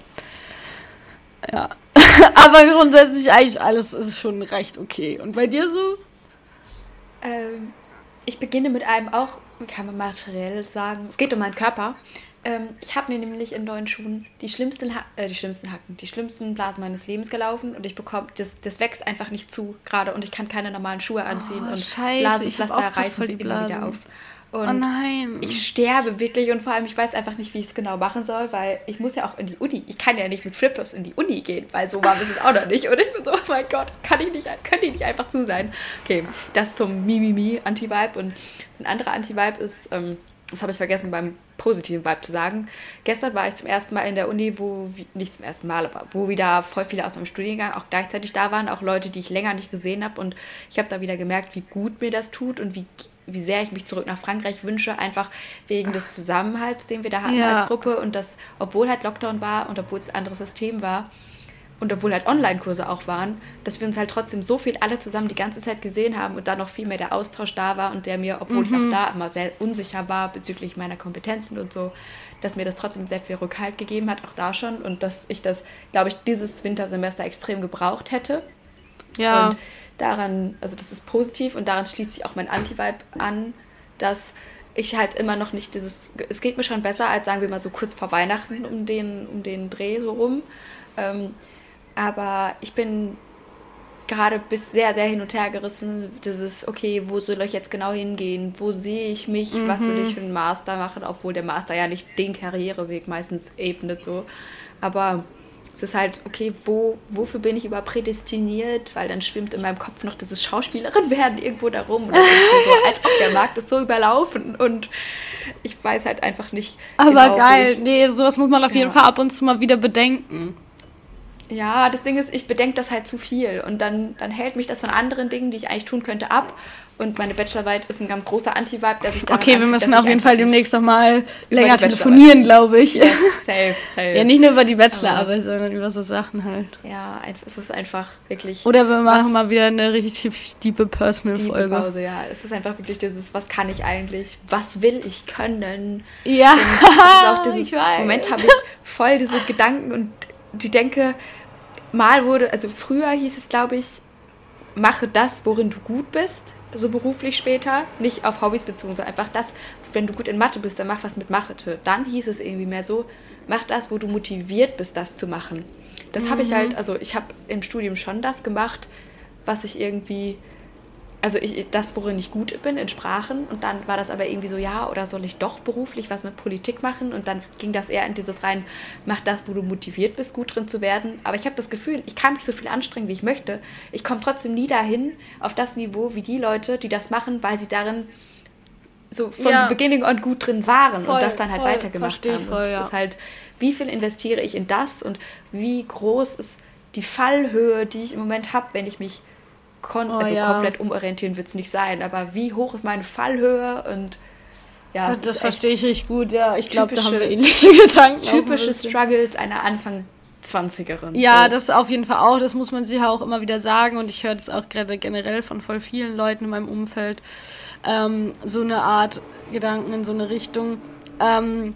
Speaker 1: Ja. Aber grundsätzlich eigentlich alles ist schon recht okay. Und bei dir so?
Speaker 2: Ähm, ich beginne mit einem auch, kann man materiell sagen, es geht um meinen Körper. Ähm, ich habe mir nämlich in neuen Schuhen die schlimmsten, ha äh, die schlimmsten Hacken, die schlimmsten Blasen meines Lebens gelaufen und ich bekomme, das, das wächst einfach nicht zu gerade und ich kann keine normalen Schuhe anziehen oh, und Scheiße, Blasenpflaster reißen sie immer wieder auf. Oh und oh nein. ich sterbe wirklich und vor allem, ich weiß einfach nicht, wie ich es genau machen soll, weil ich muss ja auch in die Uni. Ich kann ja nicht mit Flipflops in die Uni gehen, weil so war es auch noch nicht. Und ich bin so, oh mein Gott, kann ich nicht, können die nicht einfach zu sein? Okay, das zum Mimimi Anti-Vibe. Und ein anderer Anti-Vibe ist, ähm, das habe ich vergessen beim positiven Vibe zu sagen. Gestern war ich zum ersten Mal in der Uni, wo, nicht zum ersten Mal, aber wo wieder voll viele aus meinem Studiengang auch gleichzeitig da waren, auch Leute, die ich länger nicht gesehen habe. Und ich habe da wieder gemerkt, wie gut mir das tut und wie wie sehr ich mich zurück nach Frankreich wünsche, einfach wegen des Zusammenhalts, den wir da hatten ja. als Gruppe und das, obwohl halt Lockdown war und obwohl es ein anderes System war und obwohl halt Online-Kurse auch waren, dass wir uns halt trotzdem so viel alle zusammen die ganze Zeit gesehen haben und da noch viel mehr der Austausch da war und der mir, obwohl mhm. ich auch da immer sehr unsicher war bezüglich meiner Kompetenzen und so, dass mir das trotzdem sehr viel Rückhalt gegeben hat, auch da schon und dass ich das, glaube ich, dieses Wintersemester extrem gebraucht hätte. Ja. Und daran, also das ist positiv und daran schließt sich auch mein Anti-Vibe an, dass ich halt immer noch nicht dieses, es geht mir schon besser als sagen wir mal so kurz vor Weihnachten um den, um den Dreh so rum. Ähm, aber ich bin gerade bis sehr, sehr hin und her gerissen. Dieses, okay, wo soll ich jetzt genau hingehen? Wo sehe ich mich? Mhm. Was will ich für einen Master machen? Obwohl der Master ja nicht den Karriereweg meistens ebnet so. Aber es ist halt, okay, wo, wofür bin ich über prädestiniert? Weil dann schwimmt in meinem Kopf noch dieses Schauspielerin werden irgendwo da rum. Oder so, als ob der Markt ist so überlaufen. Und ich weiß halt einfach nicht.
Speaker 1: Aber genau, geil, ich, nee, sowas muss man auf jeden Fall ab und zu mal wieder bedenken.
Speaker 2: Ja, das Ding ist, ich bedenke das halt zu viel und dann, dann hält mich das von anderen Dingen, die ich eigentlich tun könnte, ab. Und meine Bachelorarbeit ist ein ganz großer Anti-Vibe,
Speaker 1: der sich Okay, wir müssen auf jeden Fall demnächst noch mal länger telefonieren, glaube ich. Yes, safe, safe. Ja, nicht nur über die Bachelorarbeit, sondern über so Sachen halt.
Speaker 2: Ja, es ist einfach wirklich.
Speaker 1: Oder wir machen mal wieder eine richtig tiefe Personal-Folge.
Speaker 2: Pause, ja. Es ist einfach wirklich dieses, was kann ich eigentlich? Was will ich können? Ja. Und das auch dieses, Moment habe ich voll diese Gedanken und die denke, mal wurde, also früher hieß es, glaube ich, mache das, worin du gut bist, so beruflich später, nicht auf Hobbys bezogen, sondern einfach das, wenn du gut in Mathe bist, dann mach was mit Mathe. Dann hieß es irgendwie mehr so, mach das, wo du motiviert bist, das zu machen. Das mhm. habe ich halt, also ich habe im Studium schon das gemacht, was ich irgendwie also ich, das, worin ich gut bin, in Sprachen. Und dann war das aber irgendwie so, ja, oder soll ich doch beruflich was mit Politik machen? Und dann ging das eher in dieses rein, mach das, wo du motiviert bist, gut drin zu werden. Aber ich habe das Gefühl, ich kann mich so viel anstrengen, wie ich möchte. Ich komme trotzdem nie dahin, auf das Niveau, wie die Leute, die das machen, weil sie darin so von ja. Beginning on gut drin waren voll, und das dann halt voll, weitergemacht haben. Voll, und das ja. ist halt, wie viel investiere ich in das und wie groß ist die Fallhöhe, die ich im Moment habe, wenn ich mich kon oh, also ja. komplett umorientieren wird es nicht sein, aber wie hoch ist meine Fallhöhe und
Speaker 1: ja, das, das verstehe ich richtig gut, ja. Ich glaube, da haben wir ähnliche Gedanken.
Speaker 2: Typische Struggles einer Anfang 20erin.
Speaker 1: Ja, so. das auf jeden Fall auch. Das muss man sich auch immer wieder sagen. Und ich höre das auch gerade generell von voll vielen Leuten in meinem Umfeld. Ähm, so eine Art Gedanken in so eine Richtung. Ähm,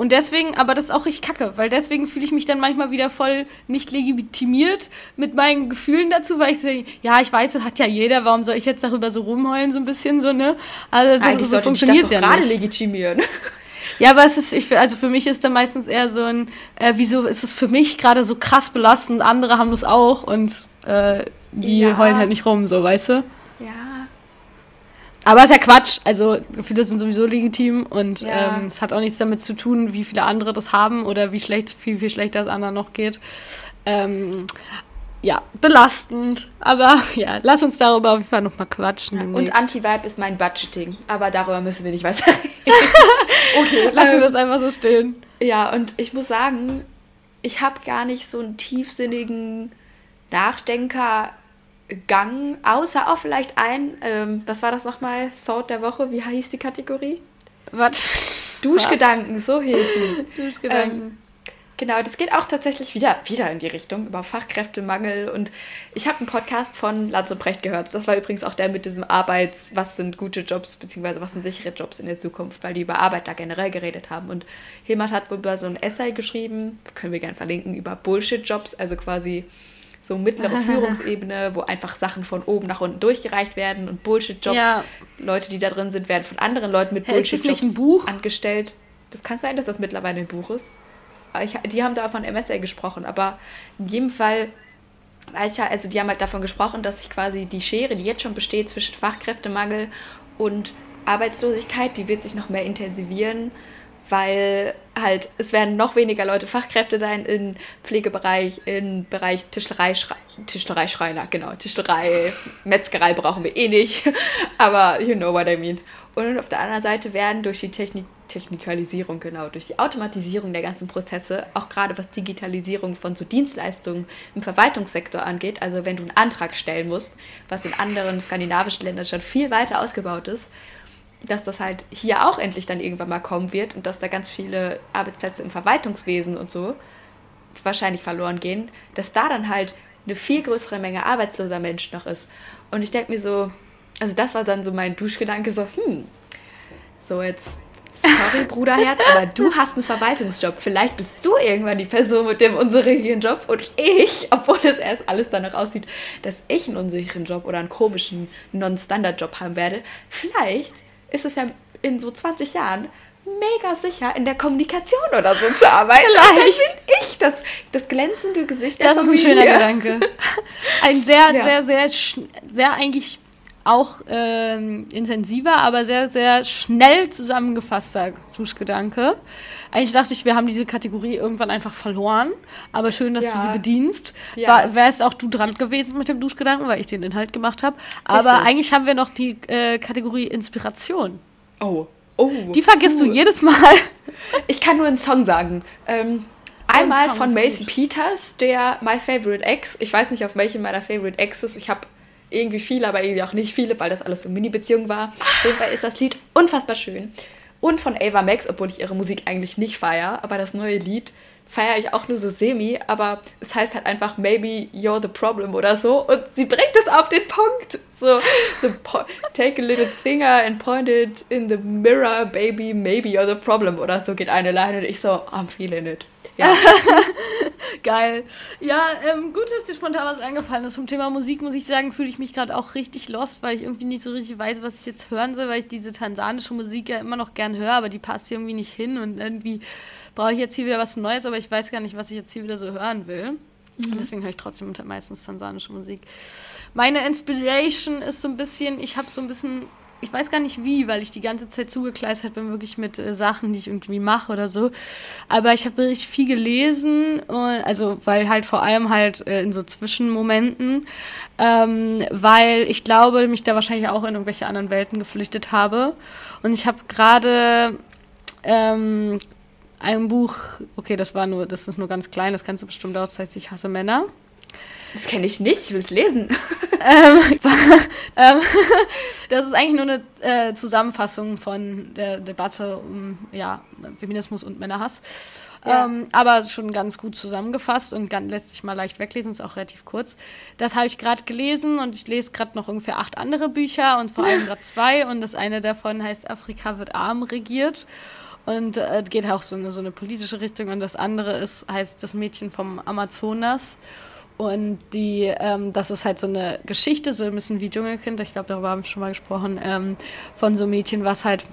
Speaker 1: und deswegen, aber das ist auch richtig kacke, weil deswegen fühle ich mich dann manchmal wieder voll nicht legitimiert mit meinen Gefühlen dazu, weil ich so, ja, ich weiß, das hat ja jeder, warum soll ich jetzt darüber so rumheulen, so ein bisschen so, ne? Also das, so funktioniert ja gerade legitimieren. Ja, aber es ist, ich, also für mich ist da meistens eher so ein, äh, wieso ist es für mich gerade so krass belastend, andere haben das auch und äh, die ja. heulen halt nicht rum, so, weißt du? Aber ist ja Quatsch. Also Gefühle sind sowieso legitim und ja. ähm, es hat auch nichts damit zu tun, wie viele andere das haben oder wie schlecht, viel, viel schlechter es anderen noch geht. Ähm, ja, belastend. Aber ja, lass uns darüber auf jeden Fall nochmal quatschen. Ja,
Speaker 2: und Anti-Vibe ist mein Budgeting. Aber darüber müssen wir nicht weiter reden.
Speaker 1: okay, lassen wir das einfach so stehen.
Speaker 2: Ja, und ich muss sagen, ich habe gar nicht so einen tiefsinnigen Nachdenker Gang, außer auch vielleicht ein, ähm, was war das nochmal? Thought der Woche, wie hieß die Kategorie? Was? Duschgedanken, so hieß sie. Duschgedanken. Ähm, Genau, das geht auch tatsächlich wieder, wieder in die Richtung über Fachkräftemangel. Und ich habe einen Podcast von Lanz und Brecht gehört. Das war übrigens auch der mit diesem Arbeits-, was sind gute Jobs, beziehungsweise was sind sichere Jobs in der Zukunft, weil die über Arbeit da generell geredet haben. Und Hilmar hat über so ein Essay geschrieben, können wir gerne verlinken, über Bullshit-Jobs, also quasi so mittlere Führungsebene, wo einfach Sachen von oben nach unten durchgereicht werden und Bullshit-Jobs. Ja. Leute, die da drin sind, werden von anderen Leuten mit Bullshit-Jobs angestellt. Das kann sein, dass das mittlerweile ein Buch ist ich, die haben da von MSA gesprochen, aber in jedem Fall weiß ich ja, also die haben halt davon gesprochen, dass sich quasi die Schere, die jetzt schon besteht zwischen Fachkräftemangel und Arbeitslosigkeit, die wird sich noch mehr intensivieren, weil halt es werden noch weniger Leute Fachkräfte sein im Pflegebereich, im Bereich Tischlerei, Schrei Tischlerei, Schreiner, genau, Tischlerei, Metzgerei brauchen wir eh nicht, aber you know what I mean. Und auf der anderen Seite werden durch die Technik, Technikalisierung, genau, durch die Automatisierung der ganzen Prozesse, auch gerade was Digitalisierung von so Dienstleistungen im Verwaltungssektor angeht, also wenn du einen Antrag stellen musst, was in anderen skandinavischen Ländern schon viel weiter ausgebaut ist, dass das halt hier auch endlich dann irgendwann mal kommen wird und dass da ganz viele Arbeitsplätze im Verwaltungswesen und so wahrscheinlich verloren gehen, dass da dann halt eine viel größere Menge arbeitsloser Menschen noch ist. Und ich denke mir so, also das war dann so mein Duschgedanke, so, hm, so jetzt, sorry Bruderherz, aber du hast einen Verwaltungsjob. Vielleicht bist du irgendwann die Person mit dem unsicheren Job und ich, obwohl das erst alles danach aussieht, dass ich einen unsicheren Job oder einen komischen Non-Standard-Job haben werde. Vielleicht ist es ja in so 20 Jahren mega sicher, in der Kommunikation oder so zu arbeiten. Vielleicht bin ich das, das glänzende Gesicht
Speaker 1: der Das ist ein schöner Gedanke. Ein sehr, ja. sehr, sehr, sehr eigentlich auch ähm, intensiver, aber sehr, sehr schnell zusammengefasster Duschgedanke. Eigentlich dachte ich, wir haben diese Kategorie irgendwann einfach verloren, aber schön, dass ja. du sie bedienst. Ja. Wärst auch du dran gewesen mit dem Duschgedanken, weil ich den Inhalt gemacht habe. Aber Richtig. eigentlich haben wir noch die äh, Kategorie Inspiration.
Speaker 2: Oh. Oh.
Speaker 1: Die vergisst uh. du jedes Mal.
Speaker 2: Ich kann nur einen Song sagen. Ähm, einmal von Macy Peters, der My Favorite Ex. Ich weiß nicht, auf welche meiner Favorite Exes. Ich habe irgendwie viele, aber irgendwie auch nicht viele, weil das alles so Mini-Beziehung war. Auf jeden Fall ist das Lied unfassbar schön. Und von Ava Max, obwohl ich ihre Musik eigentlich nicht feiere, aber das neue Lied feiere ich auch nur so semi, aber es heißt halt einfach Maybe You're the Problem oder so und sie bringt es auf den Punkt. So, so take a little finger and point it in the mirror, baby, maybe you're the problem oder so geht eine Line und ich so, I'm feeling it. Ja.
Speaker 1: Geil. Ja, ähm, gut, dass dir spontan was eingefallen ist. Zum Thema Musik muss ich sagen, fühle ich mich gerade auch richtig lost, weil ich irgendwie nicht so richtig weiß, was ich jetzt hören soll, weil ich diese tansanische Musik ja immer noch gern höre, aber die passt irgendwie nicht hin und irgendwie brauche ich jetzt hier wieder was Neues, aber ich weiß gar nicht, was ich jetzt hier wieder so hören will. Mhm. Und deswegen höre ich trotzdem meistens tansanische Musik. Meine Inspiration ist so ein bisschen, ich habe so ein bisschen ich weiß gar nicht wie, weil ich die ganze Zeit zugekleistert bin, wirklich mit äh, Sachen, die ich irgendwie mache oder so. Aber ich habe richtig viel gelesen, äh, also weil halt vor allem halt äh, in so Zwischenmomenten, ähm, weil ich glaube, mich da wahrscheinlich auch in irgendwelche anderen Welten geflüchtet habe. Und ich habe gerade ähm, ein Buch, okay, das war nur, das ist nur ganz klein, das kannst du bestimmt auch, das heißt, ich hasse Männer.
Speaker 2: Das kenne ich nicht, ich will es lesen.
Speaker 1: ähm, ähm, das ist eigentlich nur eine äh, Zusammenfassung von der Debatte um ja, Feminismus und Männerhass. Ja. Ähm, aber schon ganz gut zusammengefasst und ganz, lässt sich mal leicht weglesen, ist auch relativ kurz. Das habe ich gerade gelesen und ich lese gerade noch ungefähr acht andere Bücher und vor allem gerade zwei. Und das eine davon heißt Afrika wird arm regiert und äh, geht auch so eine, so eine politische Richtung. Und das andere ist, heißt das Mädchen vom Amazonas. Und die, ähm, das ist halt so eine Geschichte, so ein bisschen wie Dschungelkind, ich glaube, darüber haben wir schon mal gesprochen, ähm, von so einem Mädchen, was halt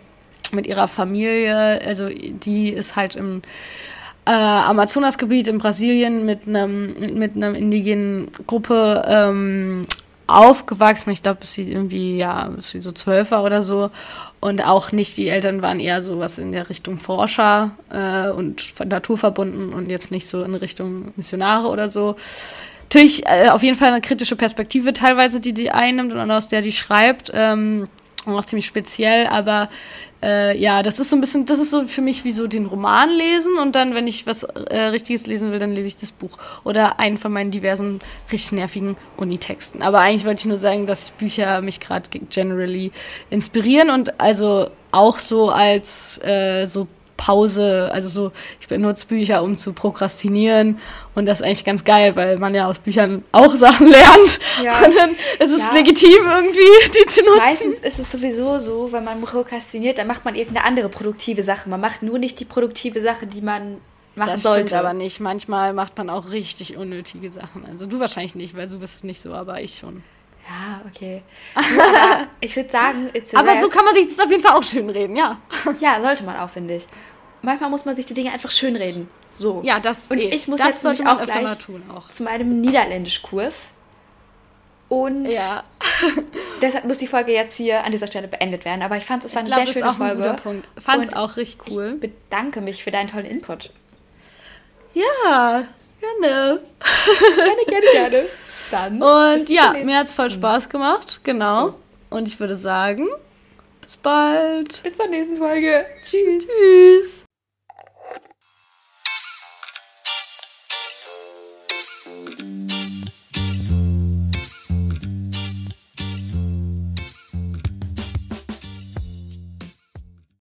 Speaker 1: mit ihrer Familie, also die ist halt im äh, Amazonasgebiet in Brasilien mit einem mit einer indigenen Gruppe ähm, aufgewachsen. Ich glaube, bis sie irgendwie, ja, bis sie so zwölf war oder so. Und auch nicht, die Eltern waren eher so was in der Richtung Forscher äh, und naturverbunden und jetzt nicht so in Richtung Missionare oder so natürlich äh, auf jeden Fall eine kritische Perspektive teilweise, die die einnimmt und aus der die schreibt. Ähm, und auch ziemlich speziell, aber äh, ja, das ist so ein bisschen, das ist so für mich wie so den Roman lesen und dann, wenn ich was äh, Richtiges lesen will, dann lese ich das Buch oder einen von meinen diversen richtig nervigen Unitexten. Aber eigentlich wollte ich nur sagen, dass Bücher mich gerade generally inspirieren und also auch so als äh, so Pause, also so, ich benutze Bücher, um zu prokrastinieren und das ist eigentlich ganz geil, weil man ja aus Büchern auch Sachen lernt
Speaker 2: Ja.
Speaker 1: und dann ist es
Speaker 2: Ja.
Speaker 1: legitim irgendwie, die zu nutzen.
Speaker 2: Meistens ist es sowieso so, wenn man prokrastiniert, dann macht man irgendeine andere produktive Sache. Man macht nur nicht die produktive Sache, die man machen
Speaker 1: das
Speaker 2: sollte.
Speaker 1: stimmt aber nicht. Manchmal macht man auch richtig unnötige Sachen. Also du wahrscheinlich nicht, weil du bist nicht so, aber ich schon.
Speaker 2: Ja, okay. aber ich würde sagen, it's a
Speaker 1: Aber
Speaker 2: wrap.
Speaker 1: so kann man sich das auf jeden Fall auch schön reden, ja.
Speaker 2: Ja, sollte man auch, finde ich. Manchmal muss man sich die Dinge einfach schönreden. So.
Speaker 1: Ja, das
Speaker 2: Und
Speaker 1: eh.
Speaker 2: ich muss
Speaker 1: das
Speaker 2: jetzt
Speaker 1: sollte
Speaker 2: nämlich
Speaker 1: man
Speaker 2: auch
Speaker 1: öfter mal
Speaker 2: gleich
Speaker 1: tun auch.
Speaker 2: zu meinem Niederländischkurs. Und
Speaker 1: Ja,
Speaker 2: deshalb muss die Folge jetzt hier an dieser Stelle beendet werden. Aber ich fand, es war
Speaker 1: ich
Speaker 2: eine
Speaker 1: glaube,
Speaker 2: sehr schöne
Speaker 1: auch ein
Speaker 2: Folge.
Speaker 1: Punkt. Fand's
Speaker 2: Und
Speaker 1: auch richtig cool.
Speaker 2: Ich bedanke mich für deinen tollen Input.
Speaker 1: Ja, gerne.
Speaker 2: Gerne, gerne, gerne. Dann.
Speaker 1: Und ja, mir hat's voll Spaß gemacht, genau. Und ich würde sagen, bis bald.
Speaker 2: Bis zur nächsten Folge. Tschüss.
Speaker 1: Tschüss.